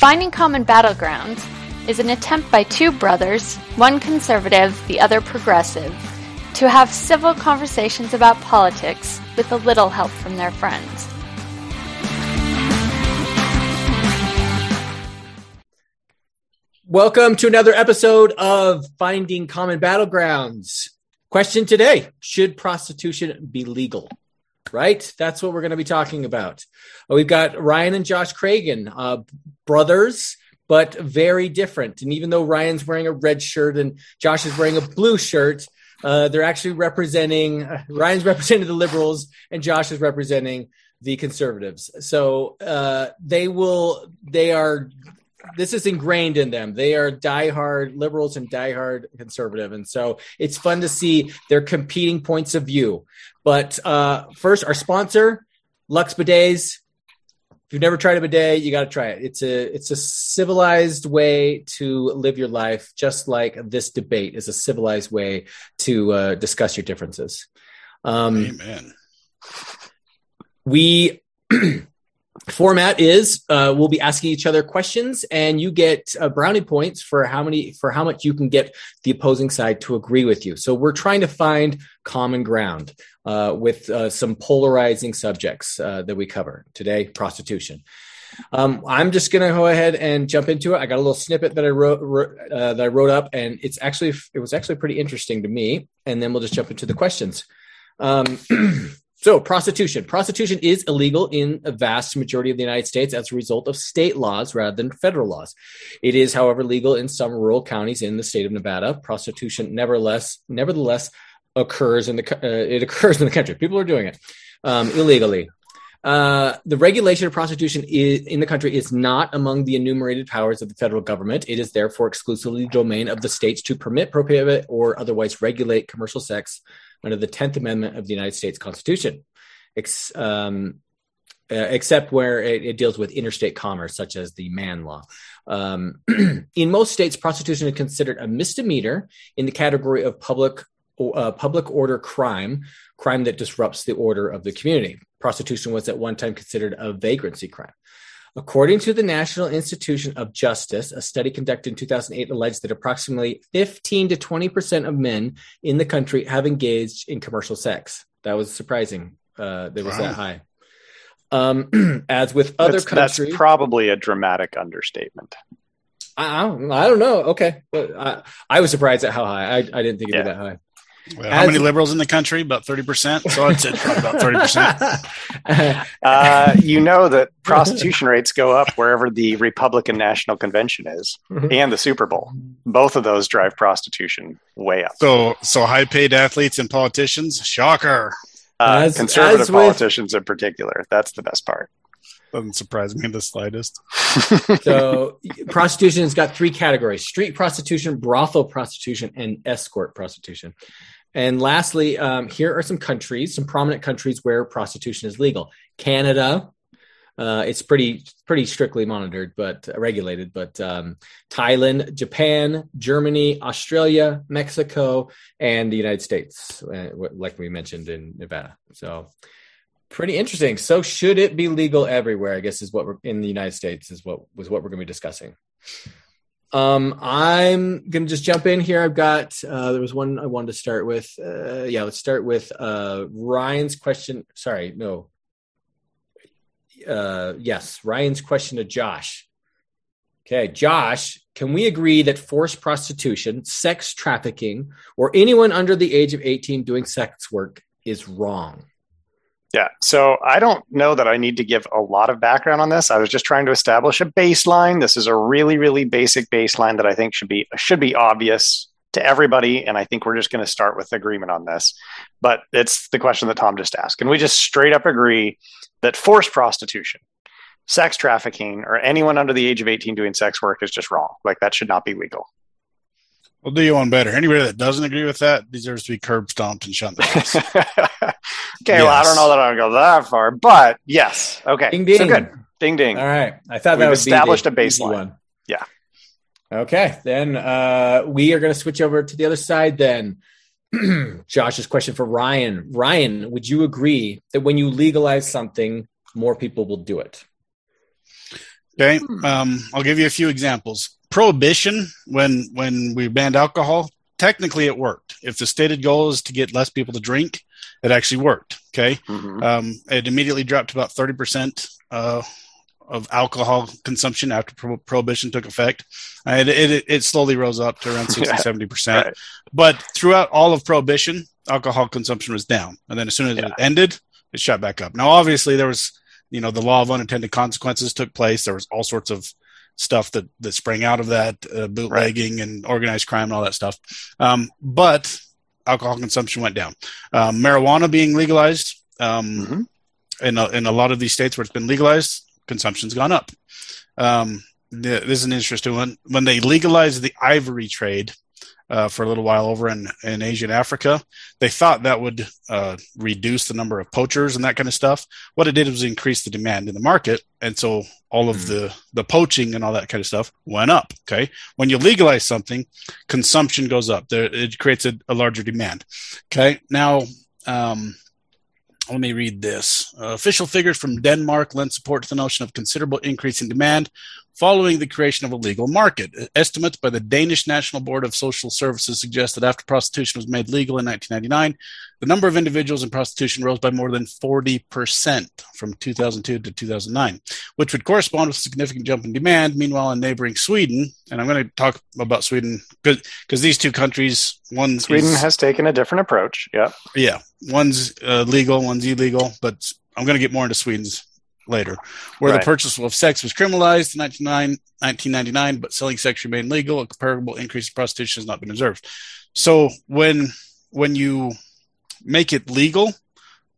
Finding Common Battlegrounds is an attempt by two brothers, one conservative, the other progressive, to have civil conversations about politics with a little help from their friends. Welcome to another episode of Finding Common Battlegrounds. Question today Should prostitution be legal? Right? That's what we're going to be talking about. Uh, we've got Ryan and Josh Cragen, uh, brothers, but very different. And even though Ryan's wearing a red shirt and Josh is wearing a blue shirt, uh, they're actually representing, uh, Ryan's representing the liberals and Josh is representing the conservatives. So uh, they will, they are this is ingrained in them. They are diehard liberals and diehard conservative, and so it's fun to see their competing points of view. But uh, first, our sponsor, Lux Bidets. If you've never tried a bidet, you got to try it. It's a it's a civilized way to live your life, just like this debate is a civilized way to uh, discuss your differences. Um, Amen. We format is uh, we'll be asking each other questions and you get uh, brownie points for how many for how much you can get the opposing side to agree with you so we're trying to find common ground uh, with uh, some polarizing subjects uh, that we cover today prostitution um, I'm just going to go ahead and jump into it. I got a little snippet that I wrote, uh, that I wrote up, and it's actually it was actually pretty interesting to me. And then we'll just jump into the questions. Um, So, prostitution. Prostitution is illegal in a vast majority of the United States as a result of state laws rather than federal laws. It is, however, legal in some rural counties in the state of Nevada. Prostitution, nevertheless, nevertheless, occurs in the uh, it occurs in the country. People are doing it um, illegally. Uh, the regulation of prostitution is, in the country is not among the enumerated powers of the federal government. It is therefore exclusively the domain of the states to permit, prohibit, or otherwise regulate commercial sex under the 10th Amendment of the United States Constitution, ex, um, uh, except where it, it, deals with interstate commerce, such as the Mann Law. Um, in most states, prostitution is considered a misdemeanor in the category of public uh, public order crime, crime that disrupts the order of the community. Prostitution was at one time considered a vagrancy crime. According to the National Institution of Justice, a study conducted in 2008 alleged that approximately 15 to 20% of men in the country have engaged in commercial sex. That was surprising. Uh, that was wow. that high. Um, as with other that's, countries, that's probably a dramatic understatement. I, I, don't, I don't know. Okay, I, I was surprised at how high. I, I didn't think it'd yeah. be that high. Well, how many liberals in the country? About 30%. So I'd say about 30%. Uh, you know that prostitution rates go up wherever the Republican National Convention is mm-hmm. and the Super Bowl. Both of those drive prostitution way up. So, so high paid athletes and politicians, shocker. Uh, as, conservative as with, politicians in particular. That's the best part. Doesn't surprise me in the slightest. so, prostitution has got three categories street prostitution, brothel prostitution, and escort prostitution. And lastly, um, here are some countries, some prominent countries where prostitution is legal. Canada, uh, it's pretty pretty strictly monitored, but uh, regulated. But um, Thailand, Japan, Germany, Australia, Mexico, and the United States, uh, like we mentioned in Nevada. So pretty interesting. So should it be legal everywhere? I guess is what we're in the United States is what was what we're going to be discussing. Um, I'm gonna just jump in here. I've got uh, there was one I wanted to start with. Uh, yeah, let's start with uh, Ryan's question. Sorry, no. Uh, yes, Ryan's question to Josh. Okay, Josh, can we agree that forced prostitution, sex trafficking, or anyone under the age of 18 doing sex work is wrong? Yeah. So I don't know that I need to give a lot of background on this. I was just trying to establish a baseline. This is a really, really basic baseline that I think should be should be obvious to everybody. And I think we're just going to start with agreement on this. But it's the question that Tom just asked. Can we just straight up agree that forced prostitution, sex trafficking, or anyone under the age of 18 doing sex work is just wrong? Like that should not be legal. We'll do you one better. Anybody that doesn't agree with that deserves to be curb stomped and shut in the face. okay, yes. well, I don't know that I'll go that far, but yes. Okay. Ding ding. So good. Ding ding. All right. I thought We've that established a baseline. One. Yeah. Okay. Then uh, we are going to switch over to the other side then. Josh's question for Ryan. Ryan, would you agree that when you legalize something, more people will do it? Okay, um, I'll give you a few examples. Prohibition, when when we banned alcohol, technically it worked. If the stated goal is to get less people to drink, it actually worked. Okay, Mhm. um, it immediately dropped about thirty percent uh, of alcohol consumption after pro- prohibition took effect. Uh, it, it it slowly rose up to around 60 Yeah, 70 percent. right. But throughout all of prohibition, alcohol consumption was down, and then as soon as Yeah. it ended, it shot back up. Now, obviously, there was you know the law of unintended consequences took place. There was all sorts of stuff that that sprang out of that, uh, bootlegging and organized crime and all that stuff. Um, but alcohol consumption went down. Um, marijuana being legalized um, Mhm. in a, in a lot of these states where it's been legalized, consumption's gone up. Um, this is an interesting one. When they legalized the ivory trade uh, for a little while over in, in Asia and Africa, they thought that would uh, reduce the number of poachers and that kind of stuff. What it did was increase the demand in the market, and so all of Mhm. the the poaching and all that kind of stuff went up. Okay, when you legalize something, consumption goes up. There, it creates a, a larger demand. Okay, now. Um, let me read this. Uh, official figures from Denmark lend support to the notion of considerable increase in demand following the creation of a legal market. Estimates by the Danish National Board of Social Services suggest that after prostitution was made legal in 1999, the number of individuals in prostitution rose by more than 40% from 2002 to 2009, which would correspond with a significant jump in demand. Meanwhile, in neighboring Sweden, and I'm going to talk about Sweden because these two countries, one Sweden is- has taken a different approach. Yeah. yeah, one's uh, legal, one's illegal, but I'm going to get more into Sweden's later, where Right. the purchase of sex was criminalized in 1999 1999, but selling sex remained legal. A comparable increase in prostitution has not been observed. So when when you make it legal,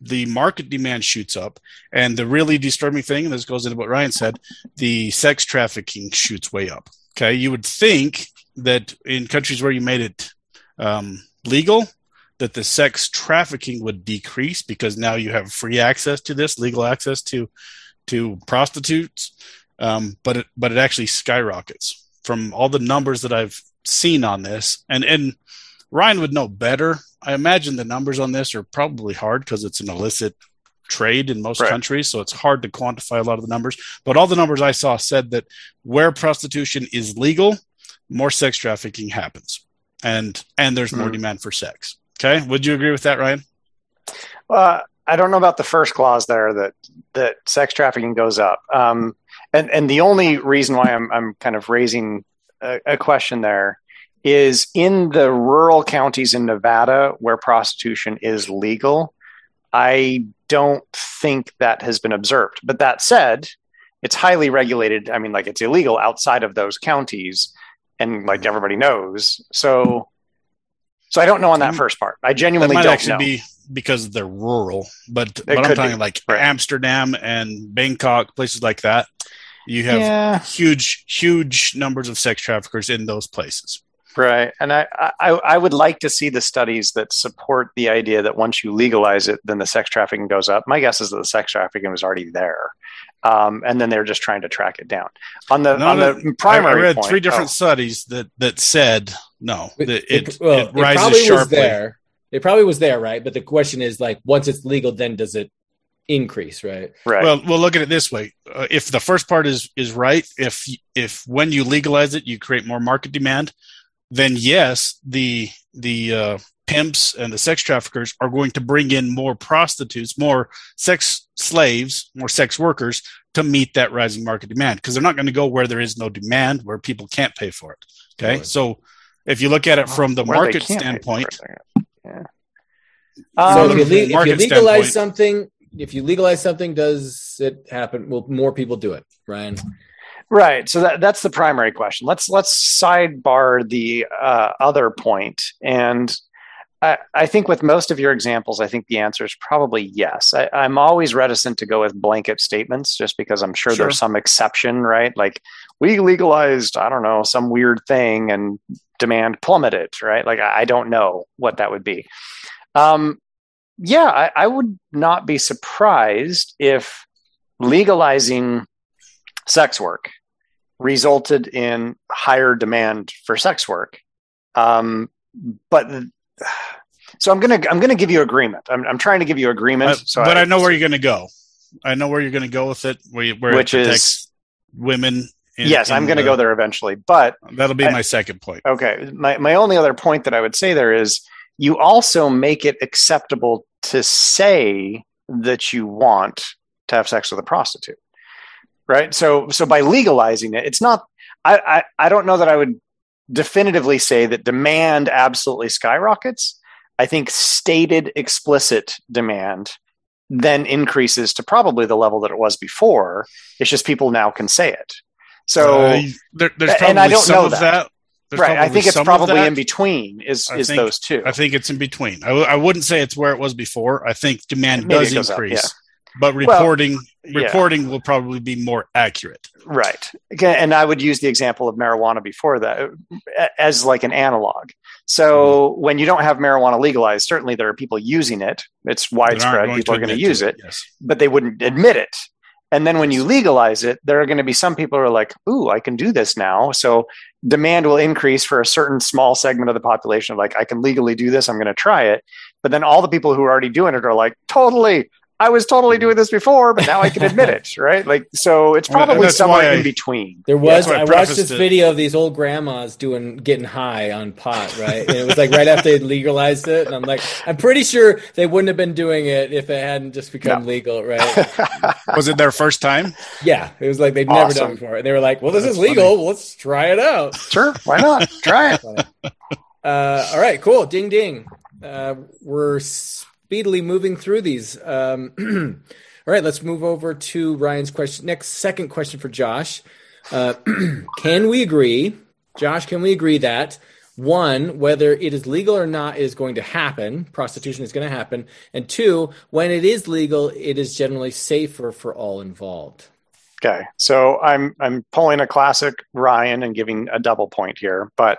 the market demand shoots up, and the really disturbing thing, and this goes into what Ryan said, the sex trafficking shoots way up. Okay, you would think that in countries where you made it um, legal, that the sex trafficking would decrease because now you have free access to this, legal access to to prostitutes. Um, but it but it actually skyrockets from all the numbers that I've seen on this, and and Ryan would know better. I imagine the numbers on this are probably hard because it's an illicit trade in most Right. countries, so it's hard to quantify a lot of the numbers. But all the numbers I saw said that where prostitution is legal, more sex trafficking happens, and and there's more Mhm. demand for sex. Okay, would you agree with that, Ryan? Uh, I don't know about the first clause there that that sex trafficking goes up. Um, and and the only reason why I'm I'm kind of raising a, a question there is in the rural counties in Nevada where prostitution is legal. I don't think that has been observed. But that said, it's highly regulated. I mean, like it's illegal outside of those counties, and like everybody knows. So, so I don't know on that Mm. first part. I That genuinely might don't actually know. be because they're rural, but but I'm talking be, like right. Amsterdam and Bangkok, places like that. You have yeah. huge, huge numbers of sex traffickers in those places. Right. And I, I, I would like to see the studies that support the idea that once you legalize it, then the sex trafficking goes up. My guess is that the sex trafficking was already there. Um, and then they're just trying to track it down. On the No, on no, the primary I, I read point, three different oh, studies that that said no, It, that it, well, it rises probably was sharply. there. It probably was there, right? But the question is, like, once it's legal, then does it increase, right? right. Well, we'll look at it this way: uh, if the first part is is right, if if when you legalize it, you create more market demand, then yes, the the uh, pimps and the sex traffickers are going to bring in more prostitutes, more sex slaves, more sex workers to meet that rising market demand because they're not going to go where there is no demand, where people can't pay for it. Okay, Right. so if you look at it from the market can't pay for standpoint, it. Yeah. so Um, if you, le- if you legalize standpoint- something, if you legalize something, does it happen? Will more people do it, Ryan? Right. So that, that's the primary question. Let's let's sidebar the uh, other point. And I, I think with most of your examples, I think the answer is probably yes. I, I'm always reticent to go with blanket statements just because I'm sure, Sure. there's some exception, right? Like we legalized, I don't know, some weird thing and demand plummeted, right? Like I, I don't know what that would be. Um, yeah, I, I would not be surprised if legalizing sex work resulted in higher demand for sex work. Um, but so I'm gonna I'm gonna give you agreement. I'm, I'm trying to give you agreement. Uh, so but I, know where you're going to go. I know where you're going to go with it, where you, where Which it is- protects women. In- yes, I'm going to go there eventually. But That'll be I- my second point. okay, my, my only other point that I would say there is you also make it acceptable to say that you want to have sex with a prostitute. Right. So so by legalizing it, it's not I, I, I don't know that I would definitively say that demand absolutely skyrockets. I think stated explicit demand then increases to probably the level that it was before. It's just people now can say it. So Uh, there, there's and probably I don't some know of that. that. There's right, I think it's probably in between. Is I is think- those two? I think it's in between. I, w- I wouldn't say it's where it was before. I think demand Maybe does goes up, increase, yeah. but Well, reporting yeah. reporting will probably be more accurate. Right. And I would use the example of marijuana before that as like an analog. So Mm-hmm. when you don't have marijuana legalized, certainly there are people using it. It's widespread. People are going to use it, Yes. but they wouldn't admit it. And then when you legalize it, there are going to be some people who are like, ooh, I can do this now. So demand will increase for a certain small segment of the population of like, I can legally do this. I'm going to try it. But then all the people who are already doing it are like, totally. I was totally doing this before, but now I can admit it, right? Like, so it's probably somewhere I- in between. There was that's I I watched this it. video of these old grandmas doing getting high on pot, right? And it was like right after they legalized it, and I'm like, I'm pretty sure they wouldn't have been doing it if it hadn't just become No. legal, right? Was it their first time? Yeah, it was like they'd never done it before, and they were like, "Well, this That's is legal. Let's try it out." Sure, why not? Try it. Uh, all right, cool. Ding ding. Uh, we're speedily moving through these. Um, all right, let's move over to Ryan's question. Next, second question for Josh. Uh, can we agree, Josh? Can we agree that one, whether it is legal or not, is going to happen? Prostitution is going to happen, and two, when it is legal, it is generally safer for all involved. Okay, so I'm I'm pulling a classic Ryan and giving a double point here, but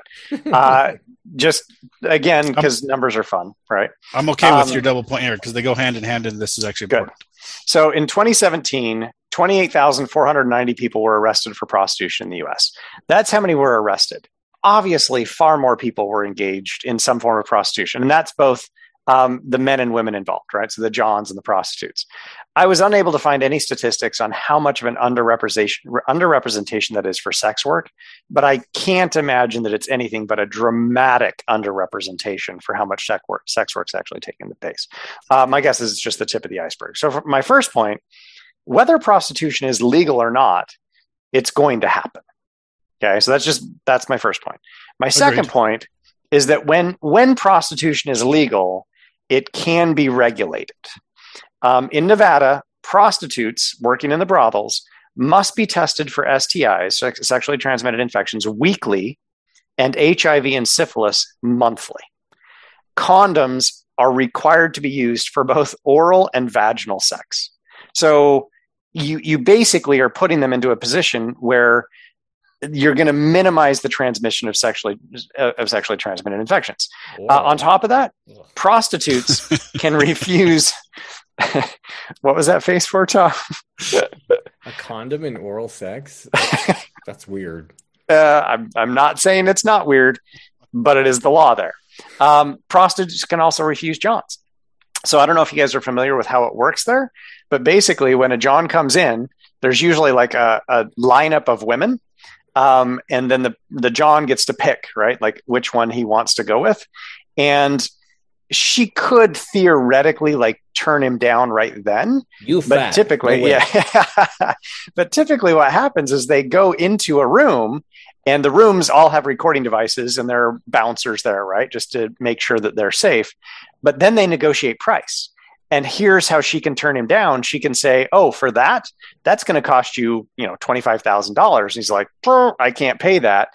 uh, just again because numbers are fun, right? I'm okay Um, with your double point here because they go hand in hand, and this is actually Good. important. So in 2017, 28,490 people were arrested for prostitution in the US. That's how many were arrested. Obviously, far more people were engaged in some form of prostitution, and that's both um, the men and women involved, right? So the Johns and the prostitutes. I was unable to find any statistics on how much of an underrepresentation, underrepresentation that is for sex work, but I can't imagine that it's anything but a dramatic underrepresentation for how much sex work sex work's actually taking the place. Uh, my guess is it's just the tip of the iceberg. So, for my first point, whether prostitution is legal or not, it's going to happen. Okay, so that's just that's my first point. My second point is that when when prostitution is legal, it can be regulated. Um, in Nevada, prostitutes working in the brothels must be tested for STIs, sex- sexually transmitted infections, weekly, and HIV and syphilis monthly. Condoms are required to be used for both oral and vaginal sex. So you you basically are putting them into a position where you're going to minimize the transmission of sexually of sexually transmitted infections. Uh, on top of that, prostitutes can refuse. what was that face for, Tom? a condom in oral sex? That's, that's weird. Uh, I'm I'm not saying it's not weird, but it is the law there. Um, prostitutes can also refuse johns. So I don't know if you guys are familiar with how it works there, but basically, when a john comes in, there's usually like a, a lineup of women, um, and then the the john gets to pick right, like which one he wants to go with, and she could theoretically like turn him down right then. You but fat. typically No yeah. But typically what happens is they go into a room and the rooms all have recording devices and there are bouncers there right just to make sure that they're safe. But then they negotiate price. And here's how she can turn him down. She can say oh for that that's going to cost you you know $25000 he's like i can't pay that.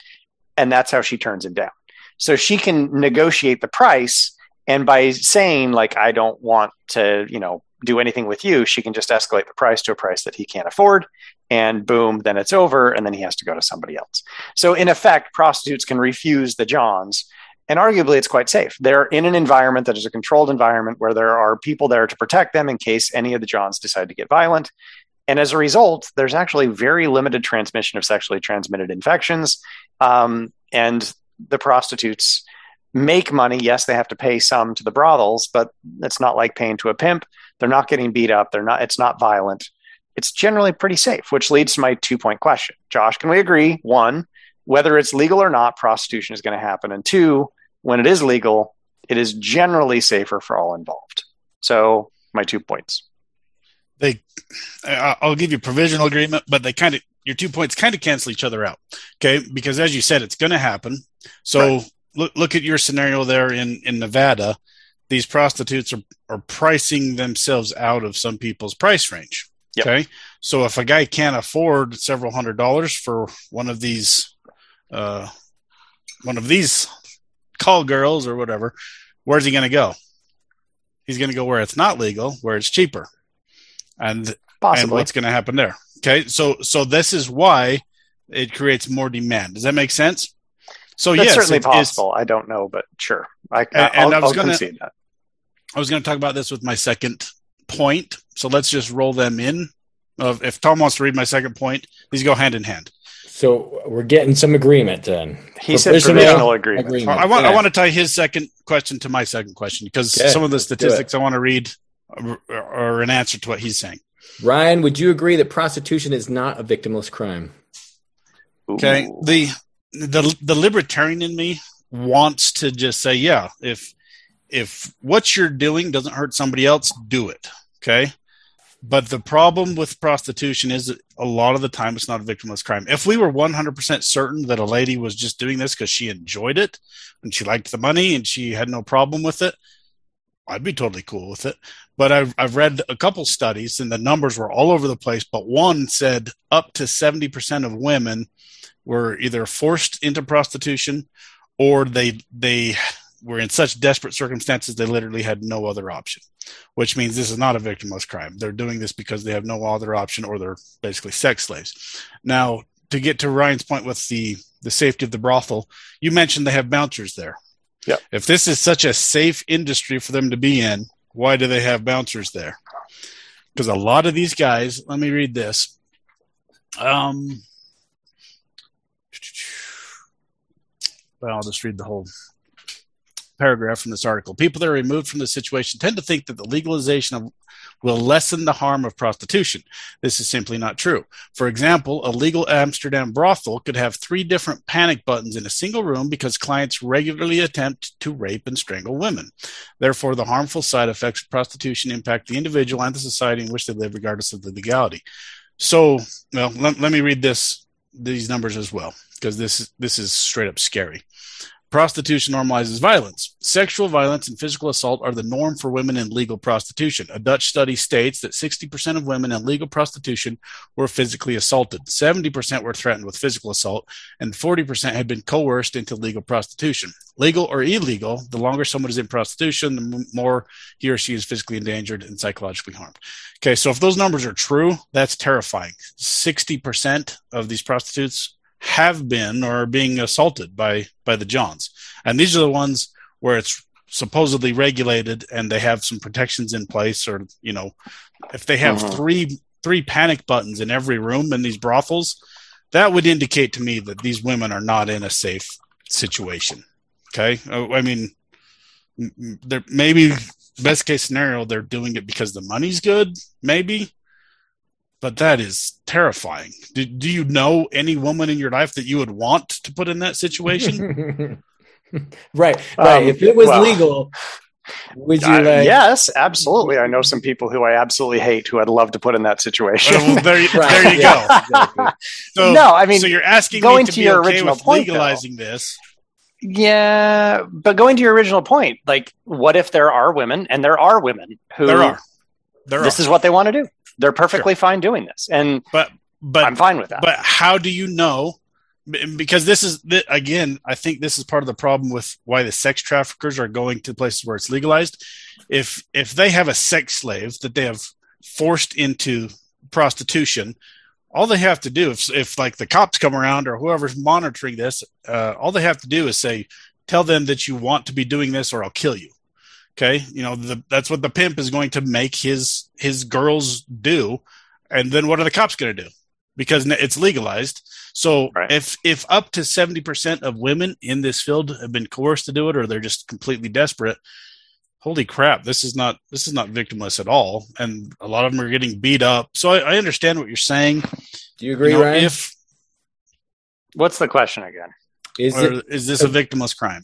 And that's how she turns him down. So she can negotiate the price and by saying like i don't want to you know do anything with you she can just escalate the price to a price that he can't afford and boom then it's over and then he has to go to somebody else. So in effect prostitutes can refuse the johns and arguably it's quite safe. They're in an environment that is a controlled environment where there are people there to protect them in case any of the johns decide to get violent. And as a result there's actually very limited transmission of sexually transmitted infections um, and the prostitutes make money. Yes, they have to pay some to the brothels, but it's not like paying to a pimp. They're not getting beat up. They're not. It's not violent. it's generally pretty safe, which leads to my two point question. Josh, can we agree? One, whether it's legal or not, prostitution is going to happen. And two, when it is legal, it is generally safer for all involved. So, my two points. They, I'll give you provisional agreement, but they kind of your two points kind of cancel each other out. Okay, because as you said, it's going to happen. So right. Look look at your scenario there in in Nevada. These prostitutes are are pricing themselves out of some people's price range. Yep. Okay, so if a guy can't afford several hundred dollars for one of these, uh, one of these call girls or whatever, where's he going to go? He's going to go where it's not legal, where it's cheaper, and Possibly. and what's going to happen there? Okay, so so this is why it creates more demand. Does that make sense? So That's yes, certainly it, possible. I don't know, but sure. I, and, and I was going to I was going to talk about this with my second point. So let's just roll them in. Of if Tom wants to read my second point, these go hand in hand. So we're getting some agreement then. He provisional said provisional agreement. agreement. I want yeah. I want to tie his second question to my second question because okay. some of the statistics I want to read are an answer to what he's saying. Ryan, would you agree that prostitution is not a victimless crime? Okay. The the the libertarian in me wants to just say, yeah, if if what you're doing doesn't hurt somebody else, do it. Okay. But the problem with prostitution is that a lot of the time it's not a victimless crime. If we were 100% certain that a lady was just doing this because she enjoyed it and she liked the money and she had no problem with it, I'd be totally cool with it. But I've, I've read a couple studies and the numbers were all over the place. But one said up to 70% of women were either forced into prostitution or they, they were in such desperate circumstances they literally had no other option, which means this is not a victimless crime. They're doing this because they have no other option or they're basically sex slaves. Now, to get to Ryan's point with the, the safety of the brothel, you mentioned they have bouncers there yeah. If this is such a safe industry for them to be in, why do they have bouncers there? Because a lot of these guys, let me read this. Um, well, I'll just read the whole paragraph from this article. People that are removed from the situation tend to think that the legalization of will lessen the harm of prostitution. This is simply not true. For example, a legal Amsterdam brothel could have three different panic buttons in a single room because clients regularly attempt to rape and strangle women. Therefore, the harmful side effects of prostitution impact the individual and the society in which they live, regardless of the legality. So, well, let, let me read this these numbers as well because this this is straight up scary. Prostitution normalizes violence. Sexual violence and physical assault are the norm for women in legal prostitution. A Dutch study states that 60% of women in legal prostitution were physically assaulted, 70% were threatened with physical assault, and 40% had been coerced into legal prostitution. Legal or illegal, the longer someone is in prostitution, the more he or she is physically endangered and psychologically harmed. Okay, so if those numbers are true, that's terrifying. 60% of these prostitutes have been or are being assaulted by by the Johns, and these are the ones where it's supposedly regulated and they have some protections in place, or you know, if they have uh-huh. three three panic buttons in every room in these brothels, that would indicate to me that these women are not in a safe situation. Okay, uh, I mean, there maybe best case scenario they're doing it because the money's good, maybe, but that is terrifying. Do, do you know any woman in your life that you would want to put in that situation? right, right. Um, if it was well, legal, would you? Uh, yes, absolutely. I know some people who I absolutely hate who I'd love to put in that situation. well, there, right. there you go. Exactly. So, no, I mean, so you're asking going to, to your okay original point, legalizing though. this. Yeah, but going to your original point, like, what if there are women, and there are women who there are, there this are. is what they want to do. They're perfectly sure. fine doing this, and but but I'm fine with that. But how do you know? Because this is again, I think this is part of the problem with why the sex traffickers are going to places where it's legalized. If if they have a sex slave that they have forced into prostitution, all they have to do if if like the cops come around or whoever's monitoring this, uh, all they have to do is say, tell them that you want to be doing this or I'll kill you. Okay, you know the, that's what the pimp is going to make his his girls do, and then what are the cops going to do? Because it's legalized. So right. if if up to seventy percent of women in this field have been coerced to do it, or they're just completely desperate, holy crap, this is not this is not victimless at all, and a lot of them are getting beat up. So I, I understand what you're saying. Do you agree, You know, Ryan? if What's the question again? is or it is this a victimless crime?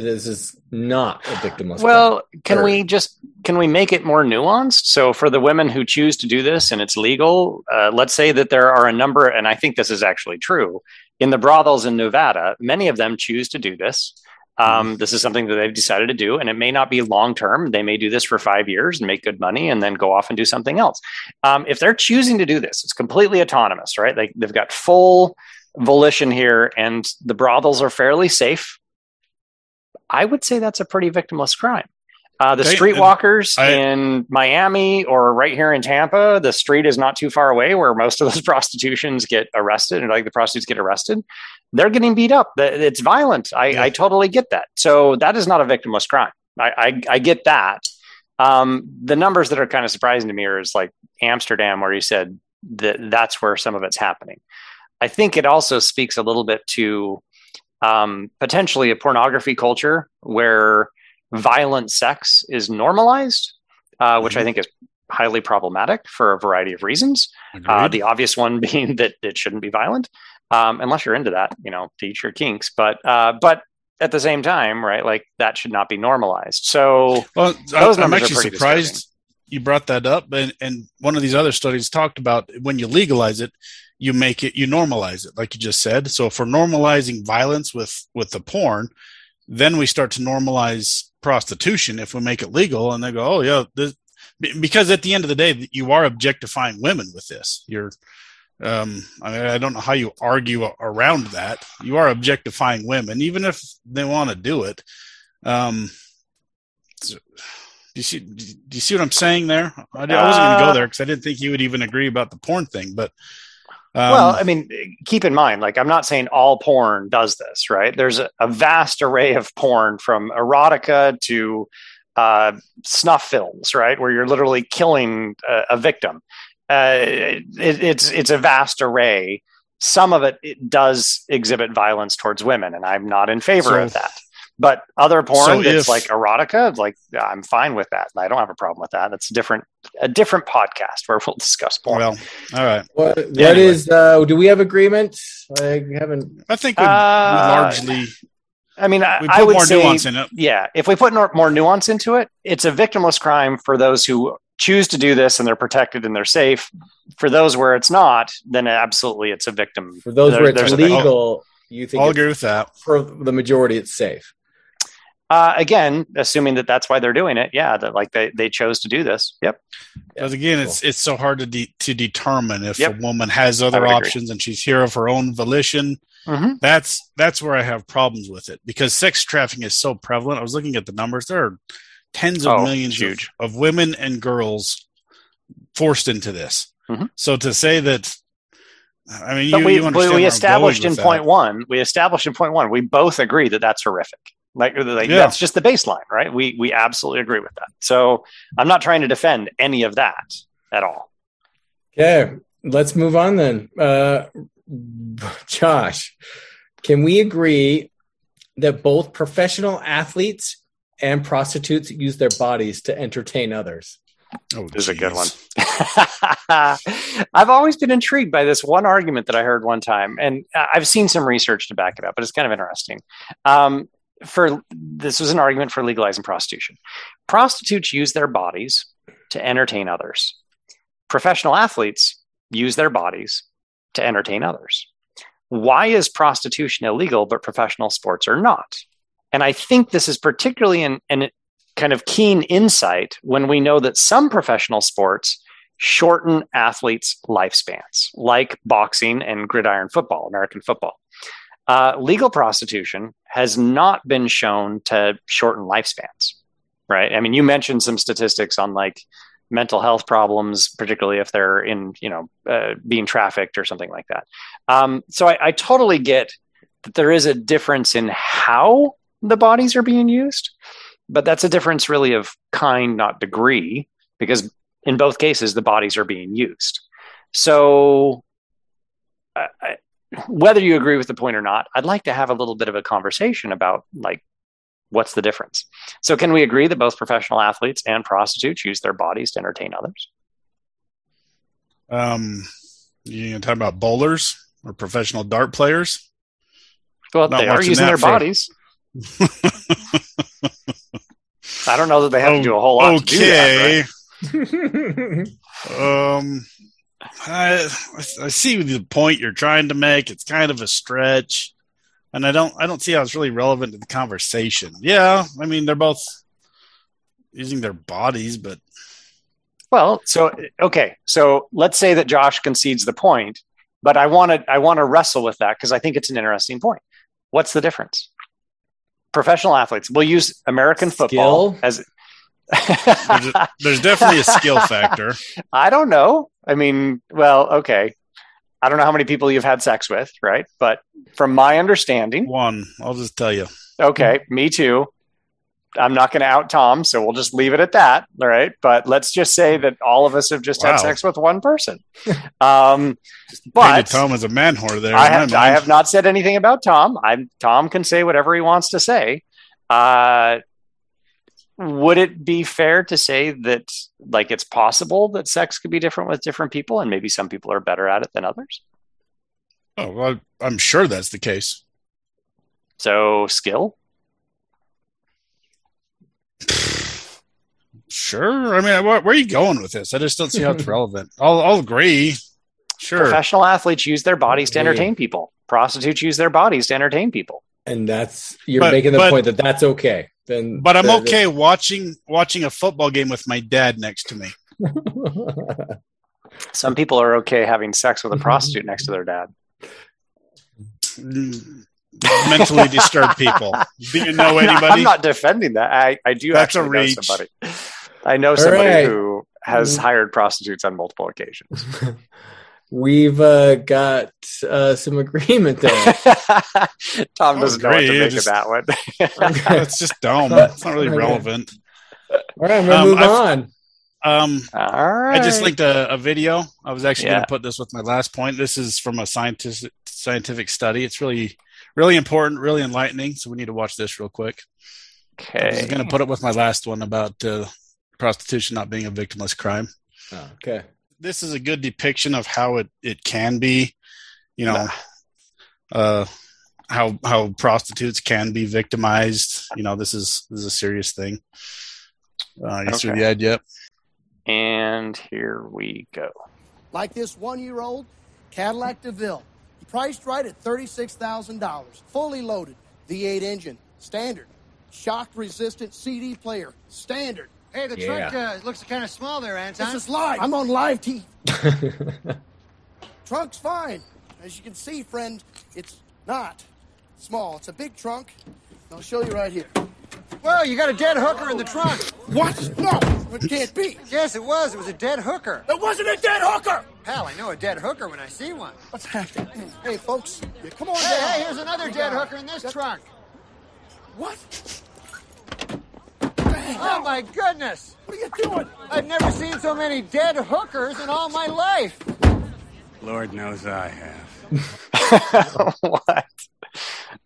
This is not a victimless? Well, can Or- we just can we make it more nuanced? So for the women who choose to do this and it's legal, uh, let's say that there are a number, and I think this is actually true in the brothels in Nevada. Many of them choose to do this. Um, this is something that they've decided to do, and it may not be long term. They may do this for five years and make good money, and then go off and do something else. Um, if they're choosing to do this, it's completely autonomous, right? They, they've got full volition here, and the brothels are fairly safe. I would say that's a pretty victimless crime. Uh, the Okay, streetwalkers I- in Miami or right here in Tampa, the street is not too far away where most of those prostitutions get arrested and like the prostitutes get arrested. They're getting beat up. It's violent. I, Yeah. I totally get that. So that is not a victimless crime. I, I, I get that. Um, the numbers that are kind of surprising to me are is like Amsterdam, where you said that that's where some of it's happening. I think it also speaks a little bit to um, potentially a pornography culture where violent sex is normalized, uh, which I Mhm. think is highly problematic for a variety of reasons. Uh, the obvious one being that it shouldn't be violent, um, unless you're into that, you know, eat your kinks. But uh, but at the same time, right, like that should not be normalized. So Well, Those I, I'm numbers are actually pretty surprised you brought that up, and and one of these other studies talked about when you legalize it, you make it, you normalize it, like you just said. So if we're normalizing violence with with the porn, then we start to normalize prostitution if we make it legal, and they go, oh yeah, this, because at the end of the day, you are objectifying women with this. You're um, I, mean, I don't know how you argue around that. You are objectifying women, even if they want to do it. Um, so- you see? Do you see what I'm saying there? I, I wasn't going to Uh, go there because I didn't think you would even agree about the porn thing. But um, well, I mean, keep in mind, like I'm not saying all porn does this, right? There's a, a vast array of porn from erotica to uh, snuff films, right, where you're literally killing a, a victim. Uh, it, it's it's a vast array. Some of it, it does exhibit violence towards women, and I'm not in favor So- of that. But other porn So that's if- like erotica, like I'm fine with that. I don't have a problem with that. That's a different a different podcast where we'll discuss porn. well, all right. What, what anyway. is, uh, do we have agreement? I haven't. I think we, Uh, largely I mean, I, we I put would more say, nuance in it. yeah, if we put more, more nuance into it, it's a victimless crime for those who choose to do this and they're protected and they're safe. For those where it's not, then absolutely it's a victim. For those There- where it's there's a victim. legal, you think I'll agree with that. for the majority it's safe. Uh, again, assuming that that's why they're doing it, yeah, that like they, they chose to do this. Yep. Yeah, But again, it's it's so hard to de- to determine if Yep. a woman has other would agree. options and she's here of her own volition. Mm-hmm. That's that's where I have problems with it because sex trafficking is so prevalent. I was looking at the numbers; there are tens of Oh, millions of, huge. of women and girls forced into this. Mhm. So to say that, I mean, you, we, you we, understand we where I'm established going in with point that. one, we established in point one, we both agree that that's horrific. Like, like Yeah. that's just the baseline, right? We, we absolutely agree with that. So I'm not trying to defend any of that at all. Okay, let's move on then. Uh, Josh, can we agree that both professional athletes and prostitutes use their bodies to entertain others? Oh, This is a good one. I've always been intrigued by this one argument that I heard one time, and I- I've seen some research to back it up, but it's kind of interesting. Um, for this was an argument for legalizing prostitution. Prostitutes use their bodies to entertain others. Professional athletes use their bodies to entertain others. Why is prostitution illegal, but professional sports are not? And I think this is particularly an, an kind of keen insight when we know that some professional sports shorten athletes' lifespans, like boxing and gridiron football, American football. Uh, legal prostitution has not been shown to shorten lifespans, right? I mean, you mentioned some statistics on like mental health problems, particularly if they're in, you know, uh, being trafficked or something like that. Um, so I, I totally get that there is a difference in how the bodies are being used but that's a difference really of kind, not degree, because in both cases the bodies are being used. So, I, whether you agree with the point or not, I'd like to have a little bit of a conversation about like What's the difference? So, can we agree that both professional athletes and prostitutes use their bodies to entertain others? Um, you gonna talk about bowlers or professional dart players? Well, Not they are using their for- bodies. I don't know that they have to do a whole lot do that. okay. right? Um, I I see the point you're trying to make. It's kind of a stretch, and I don't I don't see how it's really relevant to the conversation. Yeah, I mean they're both using their bodies, but Well, so okay, so let's say that Josh concedes the point, but I want to I want to wrestle with that because I think it's an interesting point. What's the difference? Professional athletes will use American football Skill? as there's, a- there's definitely a skill factor. I don't know. I mean, well, okay. I don't know how many people you've had sex with, right? But from my understanding, One, I'll just tell you. okay, me too. I'm not going to out Tom, so we'll just leave it at that, all right? But let's just say that all of us have just had sex with one person. Um, but Tom as a man whore there. I have I have not said anything about Tom. I'm Tom can say whatever he wants to say. Uh, would it be fair to say that like it's possible that sex could be different with different people, and maybe some people are better at it than others? Oh, well, I'm sure that's the case. So skill. Sure. I mean, where, where are you going with this? I just don't see how it's relevant. I'll, I'll agree. Sure. Professional athletes use their bodies to Agree. entertain people. Prostitutes use their bodies to entertain people. and that's you're But- making the but- point that that's okay. Then, But I'm the- okay watching watching a football game with my dad next to me. Some people are okay having sex with a prostitute next to their dad. Mm, Mentally disturbed people. Do you know anybody? I'm not defending that. I, I do That's a actually know somebody. I know somebody right. who has Mhm. hired prostitutes on multiple occasions. We've uh, got uh, some agreement there. Tom doesn't know what to agree, make just- of that one. That's just dumb. It's not really Okay. relevant. All right, I'm gonna Um, move I've- on. Um, All right. I just linked a, a video. I was actually Yeah. going to put this with my last point. This is from a scientific scientific study. It's really really important, really enlightening. So we need to watch this real quick. Okay. I was okay. going to put it with my last one about uh, prostitution not being a victimless crime. Oh, okay. This is a good depiction of how it, it can be. You know, uh, how how prostitutes can be victimized. You know, this is this is a serious thing. Uh, you see Okay. the ad yet? And here we go. like this one-year-old Cadillac DeVille. Priced right at $36,000. Fully loaded. V8 engine. Standard. Shock-resistant CD player. Standard. Hey, the Yeah. trunk uh, looks kind of small there, Anton. This is live. I'm on live TV. Trunk's fine. As you can see, friend, it's not small. It's a big trunk. I'll show you right here. Well, you got a dead hooker in the trunk. What? No, it can't be. Yes, it was. It was a dead hooker. It wasn't a dead hooker. Pal, I know a dead hooker when I see one. What's happening? Hey, folks, yeah, come on Hey, down. hey, here's another dead hooker in this trunk. What? Oh my goodness! What are you doing? I've never seen so many dead hookers in all my life. Lord knows I have. what?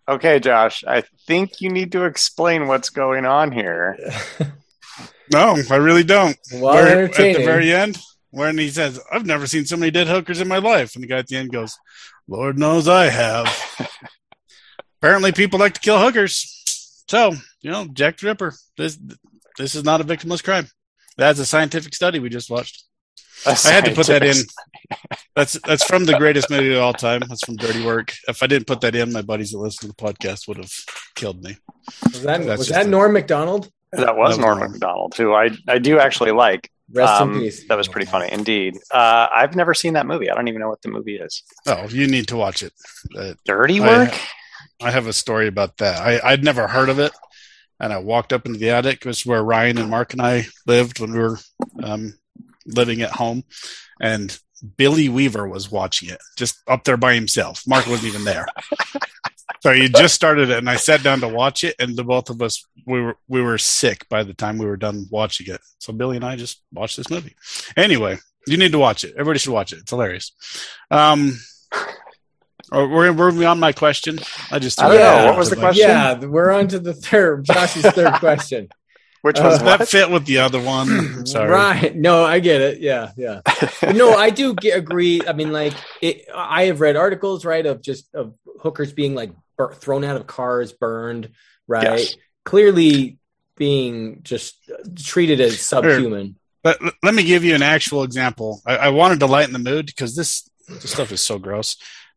Okay, Josh. I think you need to explain what's going on here. No, I really don't. While Where- at the very end, when he says, "I've never seen so many dead hookers in my life," and the guy at the end goes, "Lord knows I have." Apparently, people like to kill hookers. So, you know, Jack the Ripper. This this is not a victimless crime. That's a scientific study we just watched. I had to put that in. That's that's from the greatest movie of all time. That's from Dirty Work. If I didn't put that in, my buddies that listen to the podcast would have killed me. Was that, That's was that a- Norm Macdonald? That was That Norm Norm. Macdonald, who I, I do actually like. Rest Um, in peace. That was pretty funny indeed. Uh, I've never seen that movie. I don't even know what the movie is. Oh, you need to watch it. Uh, Dirty I- Work? I have a story about that. I, I'd never heard of it. And I walked up into the attic, which is where Ryan and Mark and I lived when we were um, living at home. And Billy Weaver was watching it, just up there by himself. Mark wasn't even there. so he just started it, and I sat down to watch it, and the both of us we were we were sick by the time we were done watching it. So Billy and I just watched this movie. Anyway, you need to watch it. Everybody should watch it. It's hilarious. Um, Or we're we're beyond my question. I just I don't know. Yeah. What was the question? Yeah, we're on to the third, Josh's third question. Which Uh, was that fit with the other one. Sorry. Right. No, I get it. Yeah, yeah. But no, I do get, agree. I mean, like, it, I have read articles, right, of just of hookers being like bur- thrown out of cars, burned, right? Yes. Clearly being just treated as subhuman. But let me give you an actual example. I, I wanted to lighten the mood because this, this stuff is so gross.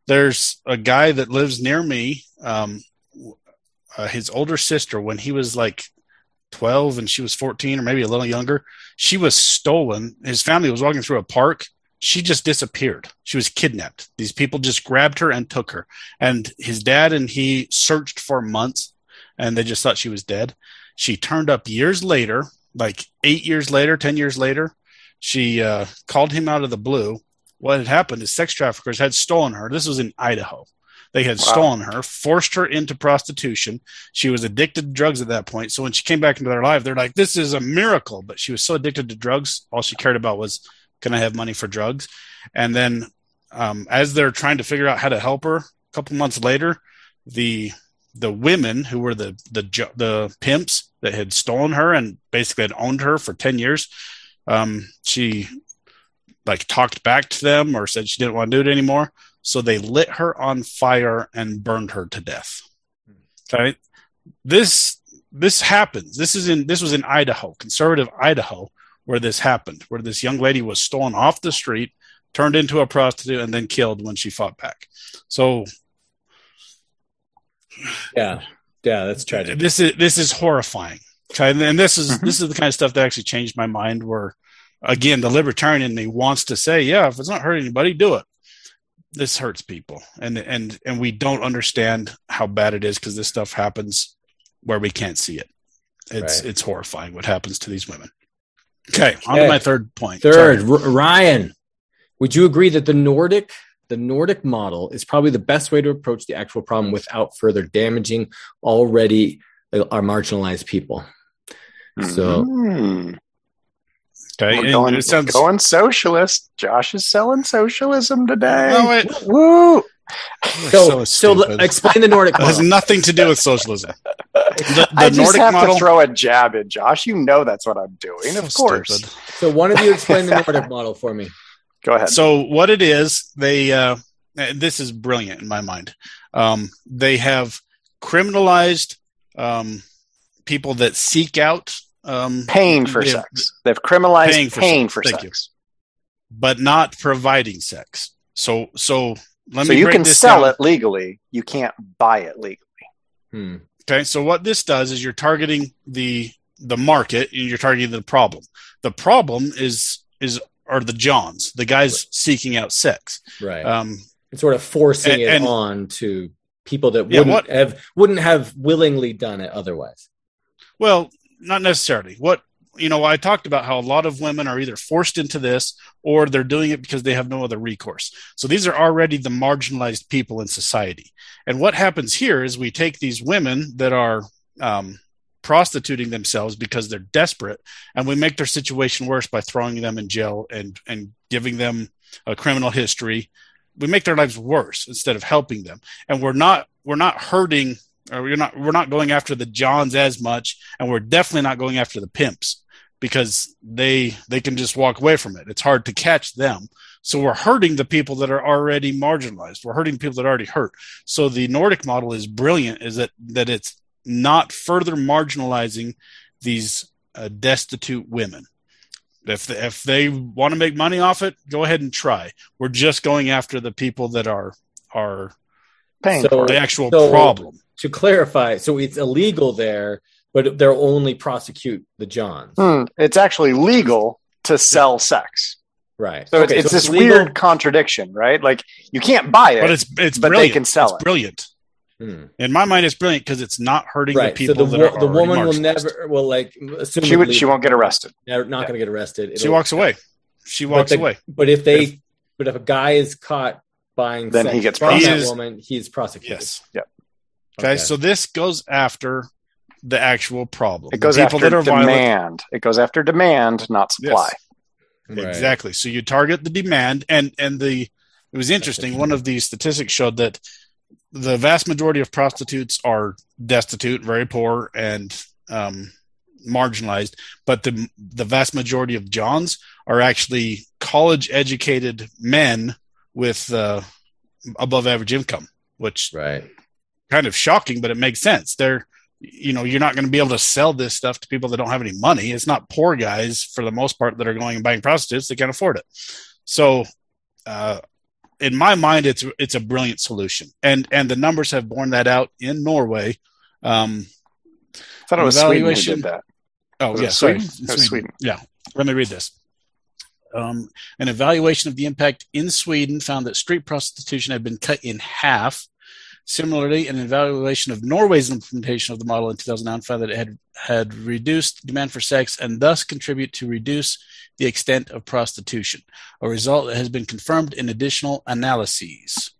There's a guy that lives near me. Um, uh, his older sister, when he was like 12 and she was 14 or maybe a little younger, she was stolen. His family was walking through a park. She just disappeared. She was kidnapped. These people just grabbed her and took her. And his dad and he searched for months and they just thought she was dead. She turned up years later, like eight years later, 10 years later. She uh, called him out of the blue. What had happened is sex traffickers had stolen her. This was in Idaho. They had Wow. stolen her, forced her into prostitution. She was addicted to drugs at that point. So when she came back into their life, they're like, this is a miracle. But she was so addicted to drugs, all she cared about was, can I have money for drugs? And then um, as they're trying to figure out how to help her, a couple months later, the the women who were the the the pimps that had stolen her and basically had owned her for 10 years um, she like talked back to them or said she didn't want to do it anymore so they lit her on fire and burned her to death okay this this happens this is in this was in idaho conservative idaho where this happened where this young lady was stolen off the street turned into a prostitute and then killed when she fought back so Yeah. Yeah, that's tragic. this is this is horrifying. Okay, and, this is Mhm. this is the kind of stuff that actually changed my mind. Where again, the libertarian in me wants to say, yeah, if it's not hurting anybody, do it. This hurts people, and and and we don't understand how bad it is because this stuff happens where we can't see it. It's Right. it's horrifying what happens to these women. Okay, on Okay. to my third point. Third, R- Ryan, would you agree that the Nordic the Nordic model is probably the best way to approach the actual problem without further damaging already uh, our marginalized people? So Hmm. Okay, We're and going, it sounds. going socialist. Josh is selling socialism today. Oh, wait. Woo! so, so, l- stupid. explain the Nordic It has nothing to do with socialism. The, the I just Nordic have model. to throw a jab in, Josh. You know that's what I'm doing, of course. stupid. So one of you explain the Nordic model for me. Go ahead. So what it is, they uh, this is brilliant in my mind. Um, they have criminalized um, people that seek out um, paying for they- sex. They've criminalized Paying paying for for, sex. You. but not providing sex. So so let So me So you break can this sell down. it legally. You can't buy it legally. Hmm. Okay, so what this does is you're targeting the the market and you're targeting the problem. The problem is is are the Johns, the guys seeking out sex. Right. Um, and sort of forcing and- it and- on to people that Yeah, wouldn't what- have wouldn't have willingly done it otherwise. Well, not necessarily. What you know, I talked about how a lot of women are either forced into this or they're doing it because they have no other recourse. So these are already the marginalized people in society. And what happens here is we take these women that are um, prostituting themselves because they're desperate, and we make their situation worse by throwing them in jail and and giving them a criminal history. We make their lives worse instead of helping them, and we're not we're not hurting we're not we're not going after the Johns as much, and we're definitely not going after the pimps because they they can just walk away from it. It's hard to catch them. So we're hurting the people that are already marginalized. We're hurting people that are already hurt. So the Nordic model is brilliant. Is that that it's not further marginalizing these uh, destitute women. If they, if they want to make money off it, go ahead and try. We're just going after the people that are are Paying So- for the actual So- problem. To clarify, so it's illegal there, but they'll only prosecute the Johns. Hmm. It's actually legal to sell sex. Right. So Okay, it's, it's this legal- weird contradiction, right? Like you can't buy it, But it's it's but they brilliant. can sell it's it. brilliant. Hmm. In my mind, it's brilliant because it's not hurting Right. the So people the, that wo- are the woman will never, well, like, assumably, she would, she won't get arrested. They're not Yeah. going to get arrested. She It'll- walks away. She but walks the- away. But if they, If- but if a guy is caught buying, Then sex he gets from that prosecuted. woman, he's prosecuted. Yes. Yep. Okay, so this goes after the actual problem. It goes the people after that are violent. demand. It goes after demand, not supply. Yes. Right. Exactly. So you target the demand and and the it was interesting. One of these statistics showed that the vast majority of prostitutes are destitute, very poor, and um, marginalized. But the the vast majority of Johns are actually college educated men with uh, above average income, which right kind of shocking, but it makes sense. They're you know you're not going to be able to sell this stuff to people that don't have any money. It's not poor guys for the most part that are going and buying prostitutes; they can't afford it. So. Uh, in my mind, it's it's a brilliant solution, and and the numbers have borne that out in Norway. Um, I thought it was Sweden who did that. Oh Was yeah, sorry, Sweden? Sweden. Yeah, let me read this. Um, an evaluation of the impact in Sweden found that street prostitution had been cut in half. Similarly, an evaluation of Norway's implementation of the model in 2009 found that it had, had reduced demand for sex and thus contribute to reduce the extent of prostitution, a result that has been confirmed in additional analyses.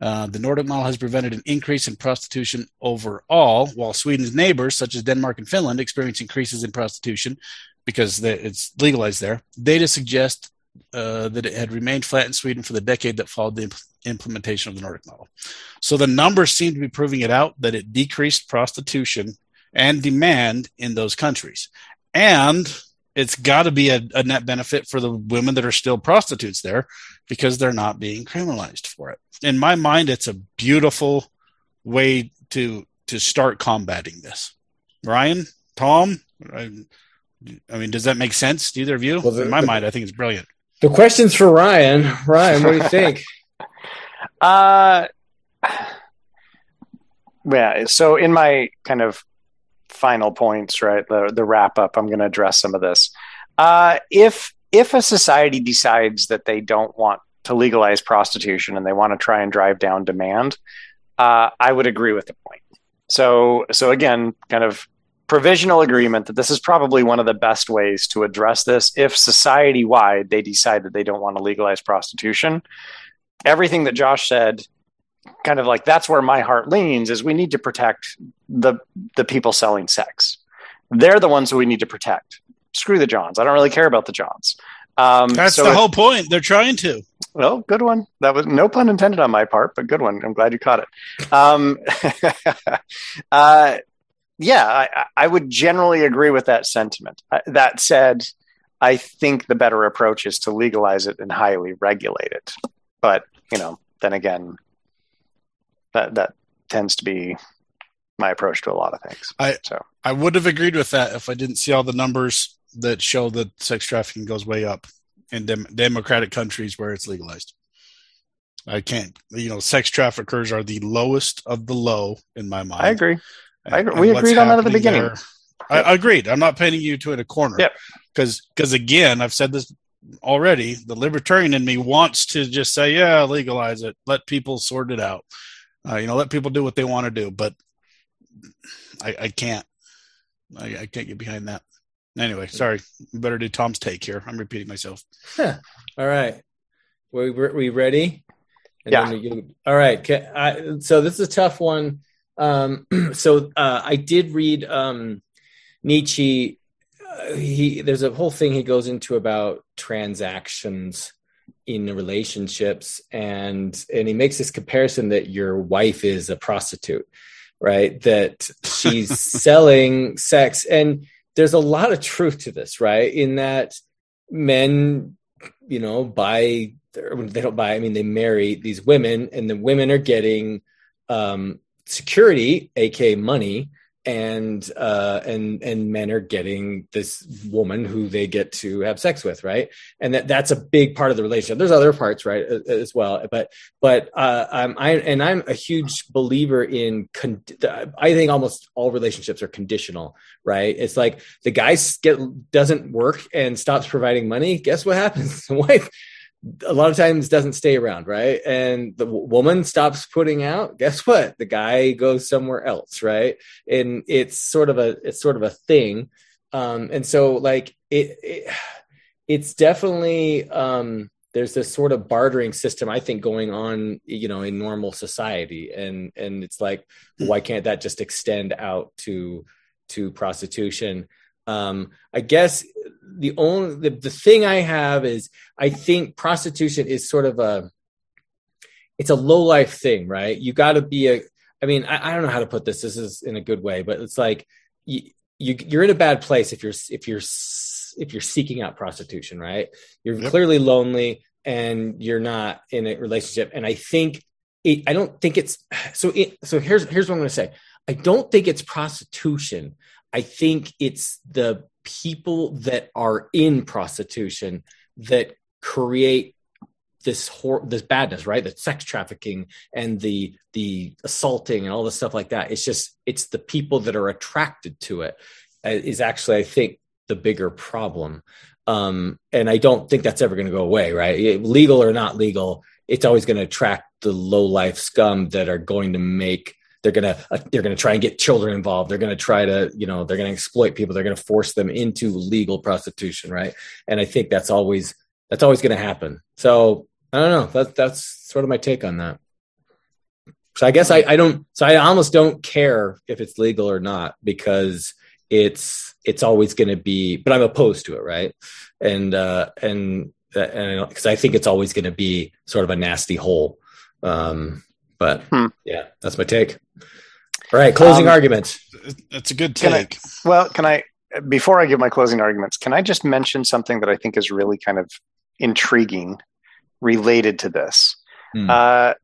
Uh, the Nordic model has prevented an increase in prostitution overall, while Sweden's neighbors, such as Denmark and Finland, experience increases in prostitution because it's legalized there. Data suggest uh, that it had remained flat in Sweden for the decade that followed the imp- implementation of the Nordic model. So the numbers seem to be proving it out that it decreased prostitution and demand in those countries. And it's got to be a, a net benefit for the women that are still prostitutes there because they're not being criminalized for it. In my mind, it's a beautiful way to to start combating this. Ryan, Tom, I, I mean, does that make sense to either of you? Well, the- In my the- mind, I think it's brilliant. The question's for Ryan. Ryan, what do you think? Uh, yeah. So in my kind of final points, right, the the wrap up, I'm going to address some of this. Uh, if if a society decides that they don't want to legalize prostitution and they want to try and drive down demand, uh, I would agree with the point. So so again, kind of provisional agreement that this is probably one of the best ways to address this if society wide they decide that they don't want to legalize prostitution everything that Josh said, kind of like that's where my heart leans is we need to protect the the people selling sex. They're the ones who we need to protect. Screw the Johns. I don't really care about the Johns. Um, That's so the if- whole point. They're trying to. well, good one. That was no pun intended on my part, but good one. I'm glad you caught it. Um, uh, yeah, I, I would generally agree with that sentiment. That said, I think the better approach is to legalize it and highly regulate it. But you know, then again, that that tends to be my approach to a lot of things. I- so I would have agreed with that if I didn't see all the numbers that show that sex trafficking goes way up in dem- democratic countries where it's legalized. I can't, you know, sex traffickers are the lowest of the low in my mind. I agree. I We agreed on that at the beginning. there- I, I agreed. I'm not painting you to in a corner. Yep. Because because again, I've said this already. The libertarian in me wants to just say, yeah, legalize it, let people sort it out. Uh, you know, let people do what they want to do. But I, I can't. I, I can't get behind that. Anyway, sorry. We better do Tom's take here. I'm repeating myself. All right. We we ready? Yeah. then we all right. I, so this is a tough one. Um, so uh, I did read um, Nietzsche. Uh, he there's a whole thing he goes into about transactions in relationships, and and he makes this comparison that your wife is a prostitute, right? That she's selling sex, and there's a lot of truth to this, right? In that men you know buy they don't buy i mean they marry these women and the women are getting um security aka money and uh and and men are getting this woman who they get to have sex with right? And that that's a big part of the relationship. There's other parts right as well but but uh i'm i and i'm a huge believer in con- i think almost all relationships are conditional right? It's like the guy get doesn't work and stops providing money. Guess what happens? The wife a lot of times doesn't stay around right? And the w- woman stops putting out guess what? The guy goes somewhere else right? And it's sort of a it's sort of a thing. Um and so like it, it it's definitely um there's this sort of bartering system i think going on you know in normal society. And and it's like why can't that just extend out to to prostitution? Um i guess the only the, the thing i have is i think prostitution is sort of a it's a low life thing, right? You got to be a. I mean, I, I, don't know how to put this. This is in a good way, but it's like you, you you're in a bad place if you're if you're if you're seeking out prostitution, right? You're yep. clearly lonely and you're not in a relationship. And I think it, I don't think it's so. It, so here's here's what I'm going to say. I don't think it's prostitution. I think it's the people that are in prostitution that create this hor- this badness, right? The sex trafficking and the the assaulting and all the stuff like that. It's just it's the people that are attracted to it uh, actually I think the bigger problem. Um, and I don't think that's ever going to go away, right? Legal or not legal, it's always going to attract the low life scum that are going to make they're to uh, they're to try and get children involved. They're to try to you know they're to exploit people. They're to force them into legal prostitution right? And i think that's always that's always to happen. So i don't know. That's that's sort of my take on that. So i guess I, I don't so i almost don't care if it's legal or not because it's it's always going to be but i'm opposed to it right? And uh and and because I think it's always going to be sort of a nasty hole. Um, but hmm. yeah, that's my take. All right, closing um, arguments. That's a good take. I, well, can I before I give my closing arguments, can I just mention something that I think is really kind of intriguing related to this? Hmm. Uh,